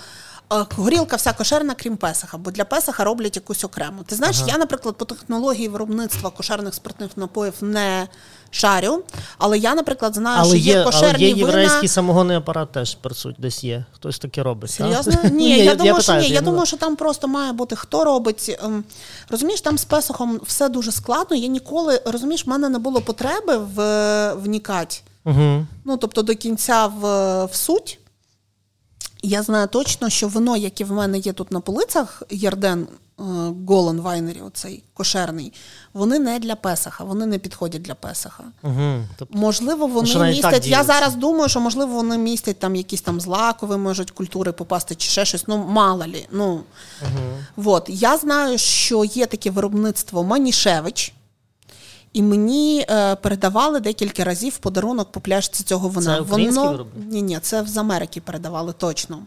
горілка вся кошерна, крім песаха, бо для песаха роблять якусь окрему. Ти знаєш, ага. я, наприклад, по технології виробництва кошерних спиртних напоїв не шарю, але я, наприклад, знаю, але що є, є кошерні але є єврейський вина... самогонний апарат теж присуть, десь є. Хтось таке робить. Серйозно? Ні, ні, я, я думаю, я що ні. Я думаю, що там просто має бути хто робить. Ем, розумієш, там з песохом все дуже складно. Я ніколи розумієш, в мене не було потреби в вникати. Угу. Ну, тобто до кінця в, в суть. Я знаю точно, що вино, яке в мене є тут на полицях, Ярден е, Голан Вайнері, оцей кошерний, вони не для Песаха, вони не підходять для Песаха. Угу. Тобто, можливо, вони містять. Я зараз думаю, що можливо вони містять там якісь там злакові, можуть культури попасти чи ще щось. Ну, мало лі. Ну, угу. вот. Я знаю, що є таке виробництво Манішевич. І мені е, передавали декілька разів подарунок по пляшці цього вина. Це Воно ні, ні, це з Америки передавали точно.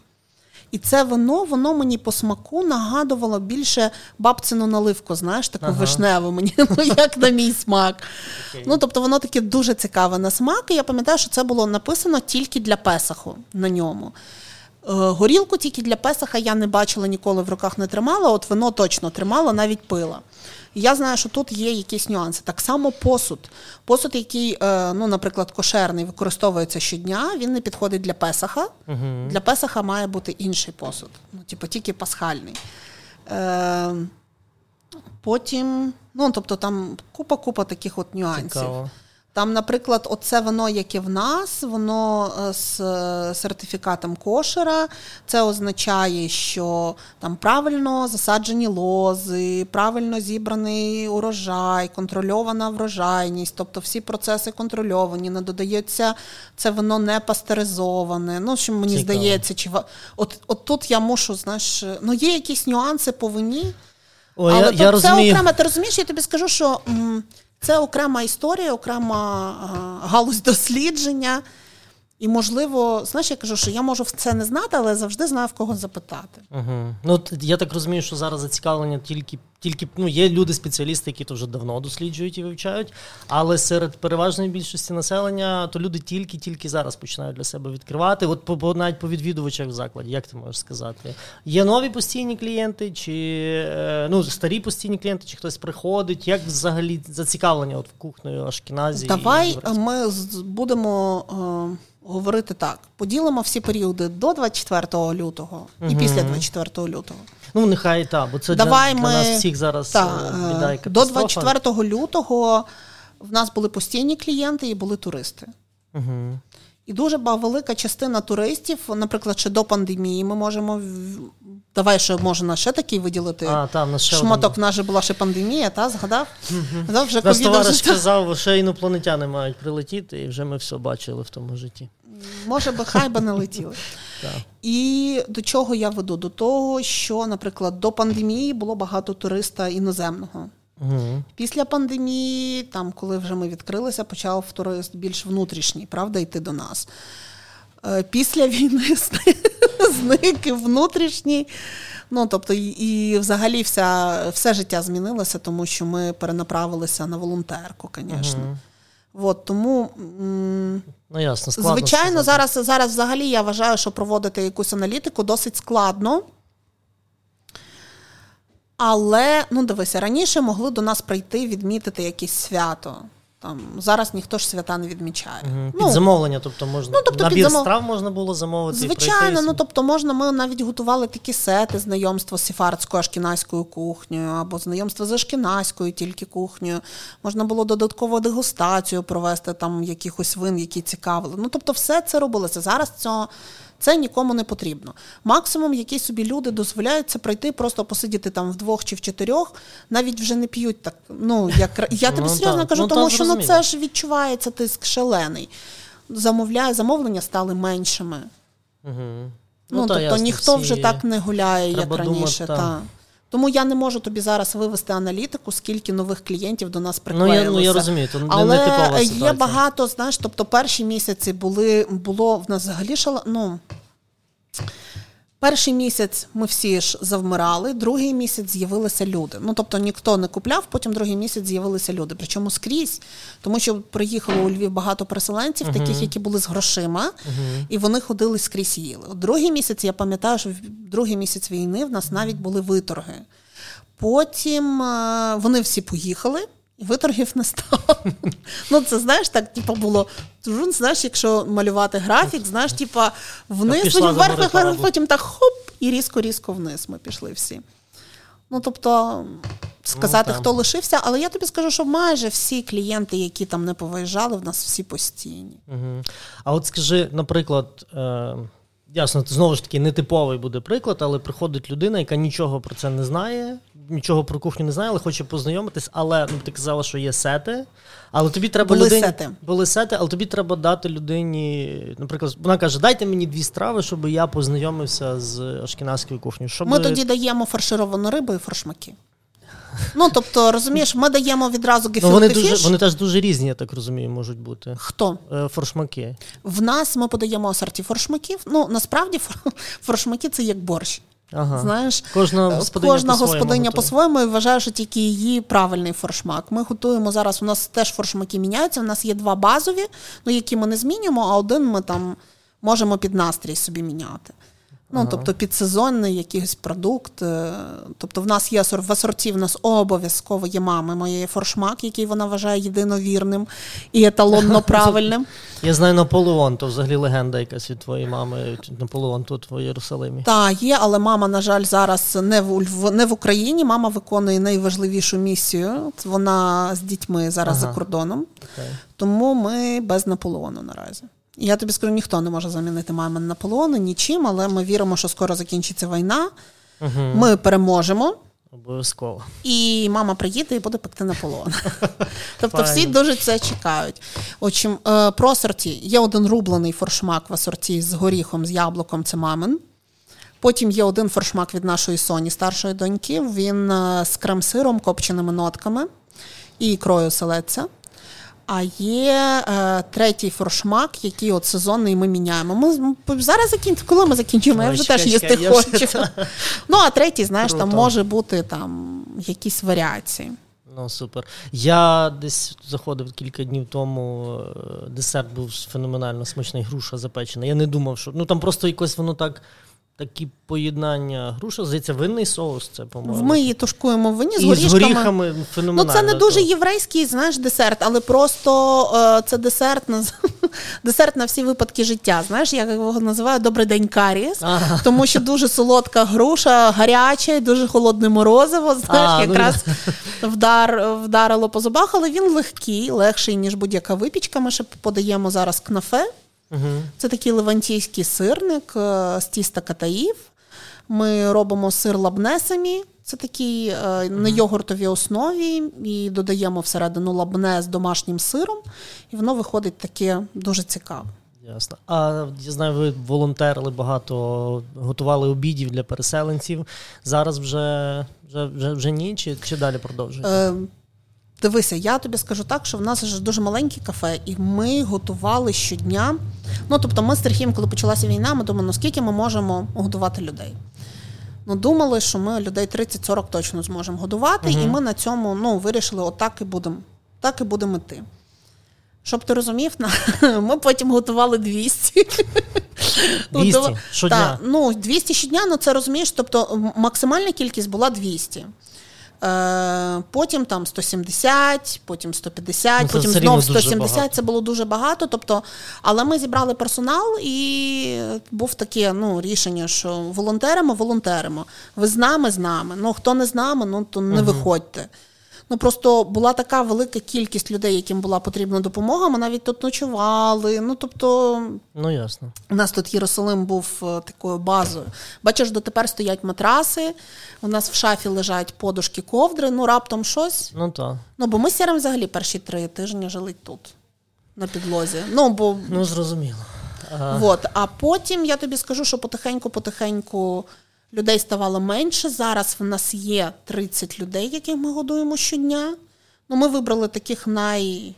І це вино, воно мені по смаку нагадувало більше бабцину наливку, знаєш, таку ага. вишневу мені, ну як на мій смак. Okay. Ну, тобто воно таке дуже цікаве на смак. І я пам'ятаю, що це було написано тільки для песаху на ньому. Е, горілку тільки для песаха я не бачила ніколи в руках не тримала, от вино точно тримала, навіть пила. Я знаю, що тут є якісь нюанси. Так само посуд. Посуд, який, е, ну, наприклад, кошерний, використовується щодня, він не підходить для песаха. uh Для песаха має бути інший посуд, ну, типу, тільки пасхальний. Е, Потім, ну, тобто там купа-купа таких от нюансів. Цікаво. Там, наприклад, оце вино, яке в нас, воно е, з е, сертифікатом кошера. Це означає, що там правильно засаджені лози, правильно зібраний урожай, контрольована врожайність, тобто всі процеси контрольовані, не додається це вино не пастеризоване. Ну, що мені Цікаво. здається, чи от, от тут я мушу, знаєш, ну є якісь нюанси по вині. О, але я, я це окремо, ти розумієш, я тобі скажу, що. М- це окрема історія, окрема галузь дослідження. І, можливо, знаєш, я кажу, що я можу це не знати, але завжди знаю в кого запитати. Угу. Ну, Я так розумію, що зараз зацікавлення тільки тільки ну, є люди-спеціалісти, які то вже давно досліджують і вивчають, але серед переважної більшості населення то люди тільки-тільки зараз починають для себе відкривати. От по навіть по відвідувачах в закладі, як ти можеш сказати? Є нові постійні клієнти, чи е, ну, старі постійні клієнти, чи хтось приходить? Як взагалі зацікавлення от в кухнею Ашкіназі? Давай ми будемо говорити так: поділимо всі періоди до 24 лютого і угу. після 24 лютого. Ну, нехай так, бо це Давай для, для нас всіх зараз та, е, біда і До 24 лютого в нас були постійні клієнти і були туристи. Угу. І дуже велика частина туристів, наприклад, ще до пандемії, ми можемо давай ще можна ще такий виділити а, там, ще шматок. Один. В нас же була ще пандемія, та згадав? Угу. вже Нас товариш сказав, що інопланетяни мають прилетіти, і вже ми все бачили в тому житті. Може би, хай би не летіли. І до чого я веду? До того, що, наприклад, до пандемії було багато туриста іноземного. Угу. Після пандемії, там, коли вже ми відкрилися, почав турист більш внутрішній, правда, йти до нас. Е, після війни зник і внутрішній. Ну, тобто, і, і взагалі вся, все життя змінилося, тому що ми перенаправилися на волонтерку, звісно. Угу. От, тому ну, ясно, складно звичайно, зараз зараз взагалі я вважаю, що проводити якусь аналітику досить складно. Але ну дивися, раніше могли до нас прийти відмітити якесь свято. Там зараз ніхто ж свята не відмічає. Угу. Під ну, замовлення, тобто можна ну, тобто, набір замов... страв можна було замовити. Звичайно, і ну тобто можна, ми навіть готували такі сети знайомства з сефардською ашкіназькою кухнею, або знайомство з ашкіназькою тільки кухнею. Можна було додаткову дегустацію провести там якихось вин, які цікавили. Ну тобто, все це робилося. Зараз цього це нікому не потрібно. Максимум, які собі люди дозволяють, це пройти, просто посидіти там вдвох чи в чотирьох, навіть вже не п'ють так. Ну як я тобі ну, серйозно кажу, ну, тому що ну це ж відчувається тиск шалений. Замовляє, замовлення стали меншими. Угу. Ну, ну тобто ясно, ніхто всі... вже так не гуляє, Треба як раніше. Думати, та. Тому я не можу тобі зараз вивести аналітику, скільки нових клієнтів до нас приклеїлося. Ну, я, ну, я розумію, то Але не типова ситуація. є багато, знаєш, тобто перші місяці були, було в нас взагалі шала, ну, Перший місяць ми всі ж завмирали, другий місяць з'явилися люди. Ну тобто ніхто не купляв, потім другий місяць з'явилися люди. Причому скрізь, тому що приїхало у Львів багато переселенців, uh-huh. таких, які були з грошима, uh-huh. і вони ходили скрізь їли. От Другий місяць я пам'ятаю, що в другий місяць війни в нас навіть були виторги. Потім е, вони всі поїхали. І виторгів не стало. Ну, це знаєш, так типу, було. Знаєш, якщо малювати графік, знаєш, типа вниз, потім вверх, вверх, потім так хоп, і різко-різко вниз ми пішли всі. Ну, тобто, сказати, ну, хто лишився, але я тобі скажу, що майже всі клієнти, які там не повиїжджали, в нас всі постійні. Угу. А от скажи, наприклад. Е- Ясно, знову ж таки, нетиповий буде приклад, але приходить людина, яка нічого про це не знає, нічого про кухню не знає, але хоче познайомитись. Але ну ти казала, що є сети. Але тобі треба були людині сети. були сети, але тобі треба дати людині. Наприклад, вона каже: дайте мені дві страви, щоб я познайомився з ашкіназькою кухнею. Щоб... Ми тоді даємо фаршировану рибу і фаршмаки. Ну, тобто, розумієш, ми даємо відразу гефілте ну, Вони дуже, вони теж дуже різні, я так розумію, можуть бути. Хто? Е, форшмаки. В нас ми подаємо асорті форшмаків. Ну, насправді, форшмаки це як борщ. Ага. Знаєш, Кожна е, господиня, Кожна господиня по-своєму і вважає, що тільки її правильний форшмак. Ми готуємо зараз. У нас теж форшмаки міняються. У нас є два базові, ну які ми не змінюємо, а один ми там можемо під настрій собі міняти. Ну, ага. тобто підсезонний якийсь продукт. Е, тобто, в нас є в асорті, в нас обов'язково є мами моєї форшмак, який вона вважає єдиновірним і еталонно правильним. Я знаю Наполеон, то взагалі легенда якась від твоєї мами. Наполеон тут в Єрусалимі. Так, є, але мама, на жаль, зараз не в не в Україні. Мама виконує найважливішу місію. Вона з дітьми зараз ага. за кордоном. Okay. Тому ми без Наполеону наразі. Я тобі скажу, ніхто не може замінити мамин Наполеона нічим, але ми віримо, що скоро закінчиться війна. Угу. Ми переможемо. Обов'язково. І мама приїде і буде пекти Наполеон. Тобто всі дуже це чекають. Отчим, е, про асорті. Є один рублений форшмак в асорті з горіхом, з яблуком, це мамин. Потім є один форшмак від нашої Соні, старшої доньки. Він е, з крем-сиром, копченими нотками і ікрою селеться. А є е, третій форшмак, який от сезонний ми міняємо. Ми зараз закінчимо, коли ми закінчимо, я вже теж їсти хочу. Ну, а третій, знаєш, Круто. там може бути там якісь варіації. Ну, супер. Я десь заходив кілька днів тому. Е, десерт був феноменально смачний, груша запечена. Я не думав, що ну там просто якось воно так такі поєднання груша, здається, винний соус. Це по-моєму. Ми її тушкуємо в вині з І з горіхами феноменально. Ну, це не дуже єврейський знаєш, десерт, але просто е, це десерт десерт на всі випадки життя. Знаєш, я його називаю Добрий день Каріс, ага. тому що дуже солодка груша, гаряча, і дуже холодне морозиво. Знаєш, а, ну, якраз ну... вдар, вдарило по зубах, але він легкий, легший, ніж будь-яка випічка. Ми ще подаємо зараз кнафе. Угу. Це такий левантійський сирник е, з тіста катаїв. Ми робимо сир лабнесамі. Це такий е, на йогуртовій основі, і додаємо всередину лабне з домашнім сиром, і воно виходить таке дуже цікаве. Ясно. А я знаю, ви волонтерили багато, готували обідів для переселенців. Зараз вже вже, вже, вже ні, чи, чи далі продовжуєте? Е, Дивися, я тобі скажу так, що в нас вже дуже маленьке кафе, і ми готували щодня. Ну тобто, ми з Сергієм, коли почалася війна, ми думали, ну скільки ми можемо годувати людей. Ну, думали, що ми людей 30-40 точно зможемо годувати, uh і ми на цьому ну, вирішили, отак і будемо так і будемо йти. Щоб ти розумів, ми потім готували 200. 200 щодня? Так, ну, 200 щодня, ну це розумієш, тобто максимальна кількість була 200. Е, потім там 170, потім 150, ну, потім знов 170. Це було дуже багато. Тобто, але ми зібрали персонал, і був таке ну, рішення, що волонтеримо, волонтеримо. Ви з нами, з нами. Ну хто не з нами, ну то не угу. виходьте. Ну просто була така велика кількість людей, яким була потрібна допомога. Ми навіть тут ночували. Ну тобто, ну ясно, у нас тут Єрусалим був е, такою базою. Бачиш, дотепер стоять матраси. У нас в шафі лежать подушки, ковдри. Ну раптом щось. Ну так. Ну бо ми з взагалі перші три тижні жили тут. На підлозі. Ну, бо... Ну, зрозуміло. Ага. Вот. А потім я тобі скажу, що потихеньку-потихеньку людей ставало менше. Зараз в нас є 30 людей, яких ми годуємо щодня. Ну, Ми вибрали таких най.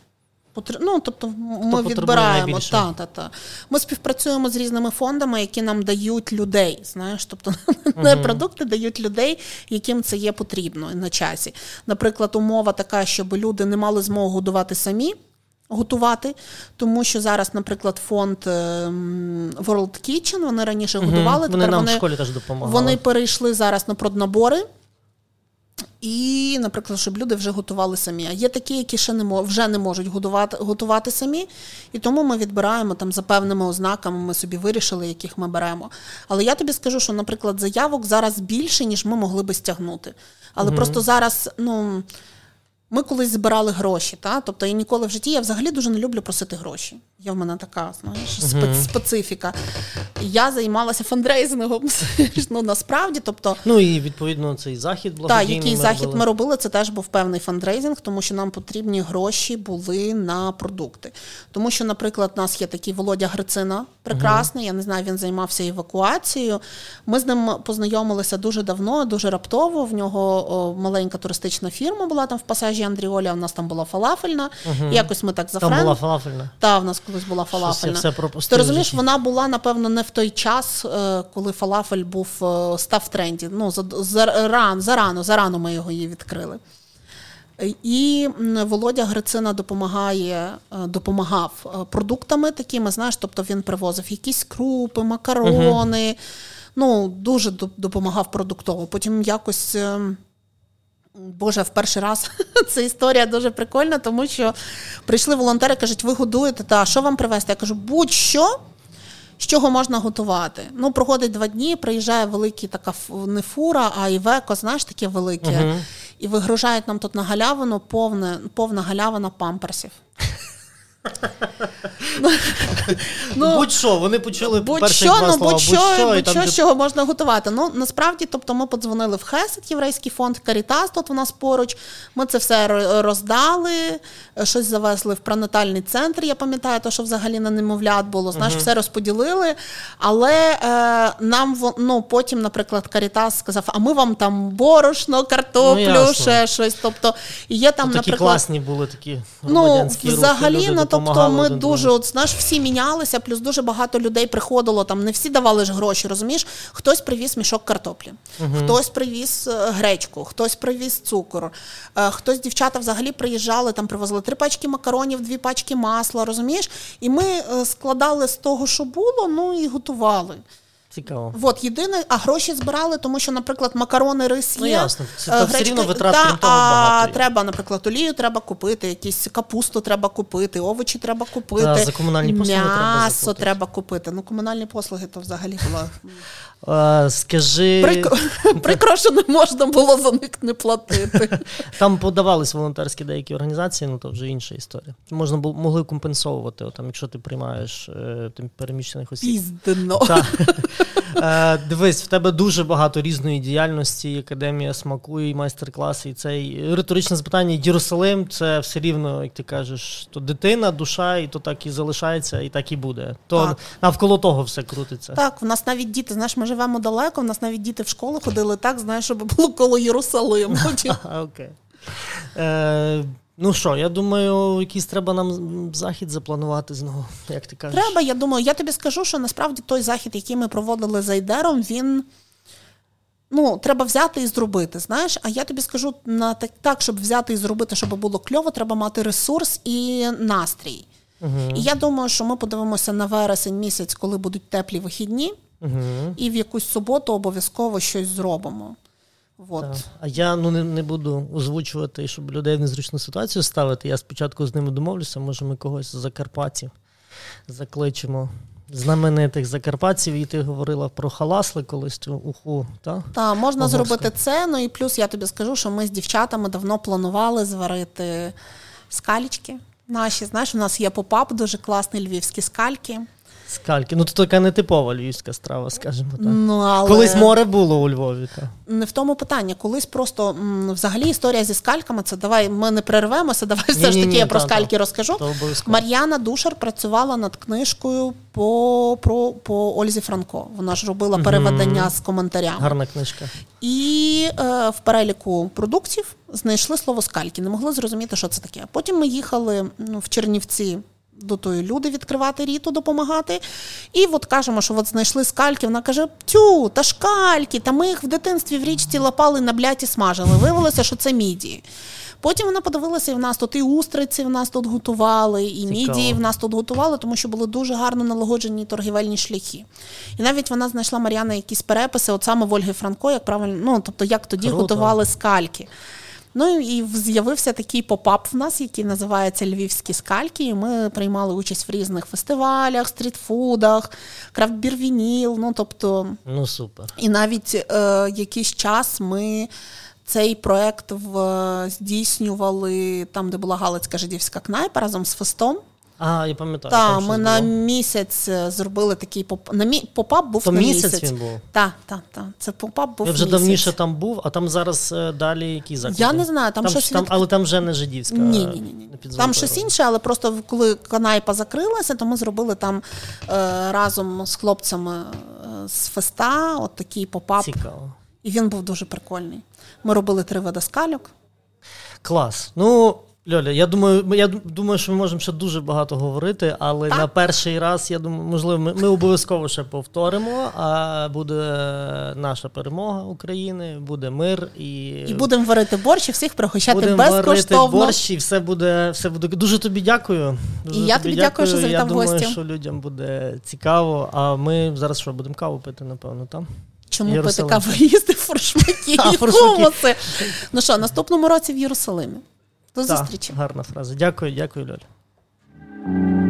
Ну, тобто ми Хто відбираємо та, та, та. Ми співпрацюємо з різними фондами, які нам дають людей. Знаєш, тобто uh-huh. не продукти дають людей, яким це є потрібно на часі. Наприклад, умова така, щоб люди не мали змогу годувати самі готувати, тому що зараз, наприклад, фонд ем, World Kitchen, вони раніше угу. готували. Вони нам вони, в школі теж допомагали. Вони перейшли зараз на проднабори. І, наприклад, щоб люди вже готували самі. А є такі, які ще не вже не можуть готувати готувати самі, і тому ми відбираємо там за певними ознаками. Ми собі вирішили, яких ми беремо. Але я тобі скажу, що, наприклад, заявок зараз більше, ніж ми могли би стягнути. Але угу. просто зараз, ну. Ми колись збирали гроші, та? тобто я ніколи в житті я взагалі дуже не люблю просити гроші. Є в мене така знаєш, uh-huh. специфіка. Я займалася фандрейзингом ну, насправді. тобто... Ну і відповідно цей захід благодійний Так, який ми захід робили. ми робили, це теж був певний фандрейзинг, тому що нам потрібні гроші були на продукти. Тому що, наприклад, у нас є такий Володя Грицина, прекрасний, uh-huh. я не знаю, він займався евакуацією. Ми з ним познайомилися дуже давно, дуже раптово. В нього о, маленька туристична фірма була там в пасажі Андріоля. У нас там була фалафельна. Uh-huh. Якось ми так за Там була фалафельна? Так, в нас колись була фалафельна. Все Ти розумієш, вона була, напевно, не в той час, е, коли фалафель був е, став в тренді. Ну, зарано, зарано, зарано ми його її відкрили. І Володя Грицина допомагає, е, допомагав продуктами такими, знаєш, тобто він привозив якісь крупи, макарони. uh Ну, дуже допомагав продуктово. Потім якось ем, Боже, в перший раз ця історія дуже прикольна, тому що прийшли волонтери, кажуть, ви годуєте, та що вам привезти? Я кажу, будь-що, з чого можна готувати. Ну, проходить два дні, приїжджає великий така не фура, а івеко, знаєш, таке велике. Uh-huh. І вигружають нам тут на галявину повне, повна галявина памперсів. Ну, Будь-що, вони почули будь перші два ну, слова, будь-що, будь-що, будь-що з чого можна готувати. Ну, насправді, тобто ми подзвонили в Хесед, єврейський фонд Карітас, тут у нас поруч. Ми це все роздали, щось завезли в пронатальний центр. Я пам'ятаю, то, що взагалі на немовлят було. Знаєш, все розподілили. Але е, нам ну, потім, наприклад, Карітас сказав: а ми вам там борошно, картоплю, ну, ще щось. Тобто, є там, ну, такі наприклад, класні були такі Ну, взагалі, ну, тобто ми дуже от, знаєш, всі мінялися, плюс дуже багато людей приходило. Там не всі давали ж гроші, розумієш? Хтось привіз мішок картоплі, uh хтось привіз е, гречку, хтось привіз цукор, е, хтось дівчата взагалі приїжджали, там привозили три пачки макаронів, дві пачки масла, розумієш? І ми е, складали з того, що було, ну і готували. Цікаво. От єдине, а гроші збирали, тому що, наприклад, макарони, рис Ну, є. ясно. Це е, все рівно витрат, та, крім того, а багато є. треба, наприклад, олію треба купити, якісь капусту треба купити, овочі треба купити, Та, за комунальні послуги треба м'ясо треба, треба купити. Ну, комунальні послуги то взагалі було Е, скажи, прикро, прикро, що не можна було за них не платити. там подавались волонтерські деякі організації, ну то вже інша історія. Можна було могли компенсовувати, там, якщо ти приймаєш е, тим переміщених осіб. Піздено. Так. Е, Дивись, в тебе дуже багато різної діяльності, і академія смаку, і майстер-класи, і це і риторичне запитання. Єрусалим це все рівно, як ти кажеш, то дитина, душа, і то так і залишається, і так і буде. То Так. навколо того все крутиться. Так, в нас навіть діти, знаєш, ми живемо далеко, в нас навіть діти в школу ходили так, знаєш, щоб було коло Єрусалиму. Окей. Е, ну що, я думаю, якийсь треба нам захід запланувати знову, як ти кажеш. Треба, я думаю, я тобі скажу, що насправді той захід, який ми проводили за Айдером, він. Ну, треба взяти і зробити. Знаєш, а я тобі скажу на так, так, щоб взяти і зробити, щоб було кльово, треба мати ресурс і настрій. Угу. І я думаю, що ми подивимося на вересень місяць, коли будуть теплі вихідні, Угу. і в якусь суботу обов'язково щось зробимо. От. Так. А я ну не, не буду озвучувати, щоб людей в незручну ситуацію ставити. Я спочатку з ними домовлюся, може ми когось з Закарпатів закличемо. Знаменитих закарпатців, і ти говорила про халасли колись уху, так? Та можна Ого, зробити це. Ну і плюс я тобі скажу, що ми з дівчатами давно планували зварити скалочки. Наші, знаєш, у нас є попап, дуже класний львівські скальки. Скальки. Ну, то така не типова львівська страва, скажімо так. Ну, але... Колись море було у Львові, так. Не в тому питання. Колись просто м, взагалі історія зі скальками це давай ми не перервемося. Давай все ж таки я про та, скальки та. розкажу. Мар'яна Душар працювала над книжкою по, про, по Ользі Франко. Вона ж робила переведення з коментарями. Гарна книжка. І е, в переліку продуктів знайшли слово скальки, не могли зрозуміти, що це таке. Потім ми їхали ну, в Чернівці до тої люди відкривати ріту, допомагати. І от кажемо, що от знайшли скальки. Вона каже: Тю, та шкальки, та ми їх в дитинстві в річці лапали на бляті смажили. Виявилося, що це мідії. Потім вона подивилася, і в нас тут і устриці в нас тут готували, і Цікаво. мідії в нас тут готували, тому що були дуже гарно налагоджені торгівельні шляхи. І навіть вона знайшла Мар'яна якісь переписи, от саме в Ольги Франко, як правильно, ну тобто як тоді Круто. готували скальки. Ну і з'явився такий попап в нас, який називається Львівські скальки. І ми приймали участь в різних фестивалях, street food ах, craft beer vinyl. Ну тобто, Ну супер. і навіть е, якийсь час ми цей проект в, здійснювали там, де була Галицька жидівська кнайпа разом з фестом. А, я пам'ятаю. Так, там ми на було. місяць е, зробили такий поп... на мі... попап був То на місяць місяць. він був? Так, так, так. Це попап був Я вже місяць. давніше там був, а там зараз е, далі які заклади? Я не знаю, там щось там, від- але там вже не жидівська. Ні, ні, ні, ні. Там щось інше, але просто коли кнайпа закрилася, то ми зробили там е, разом з хлопцями з феста, от такий попап. Цікаво. І він був дуже прикольний. Ми робили три види скальок. Клас. Ну, Льоля, я думаю, я думаю, що ми можемо ще дуже багато говорити, але Так. на перший раз, я думаю, можливо, ми, ми обов'язково ще повторимо. А буде наша перемога України, буде мир і, І будемо варити борщ і всіх пригощати будемо варити безкоштовно. борщ, і все буде, все буде. Дуже тобі дякую. Дуже І я тобі дякую, що завітав Я думаю, гості. що людям буде цікаво. А ми зараз що будемо каву пити, напевно, там. Чому пити каву їсти І хумуси? Ну що, наступному році в Єрусалимі. До зустрічі. Гарна фраза. Дякую, дякую, Льоль.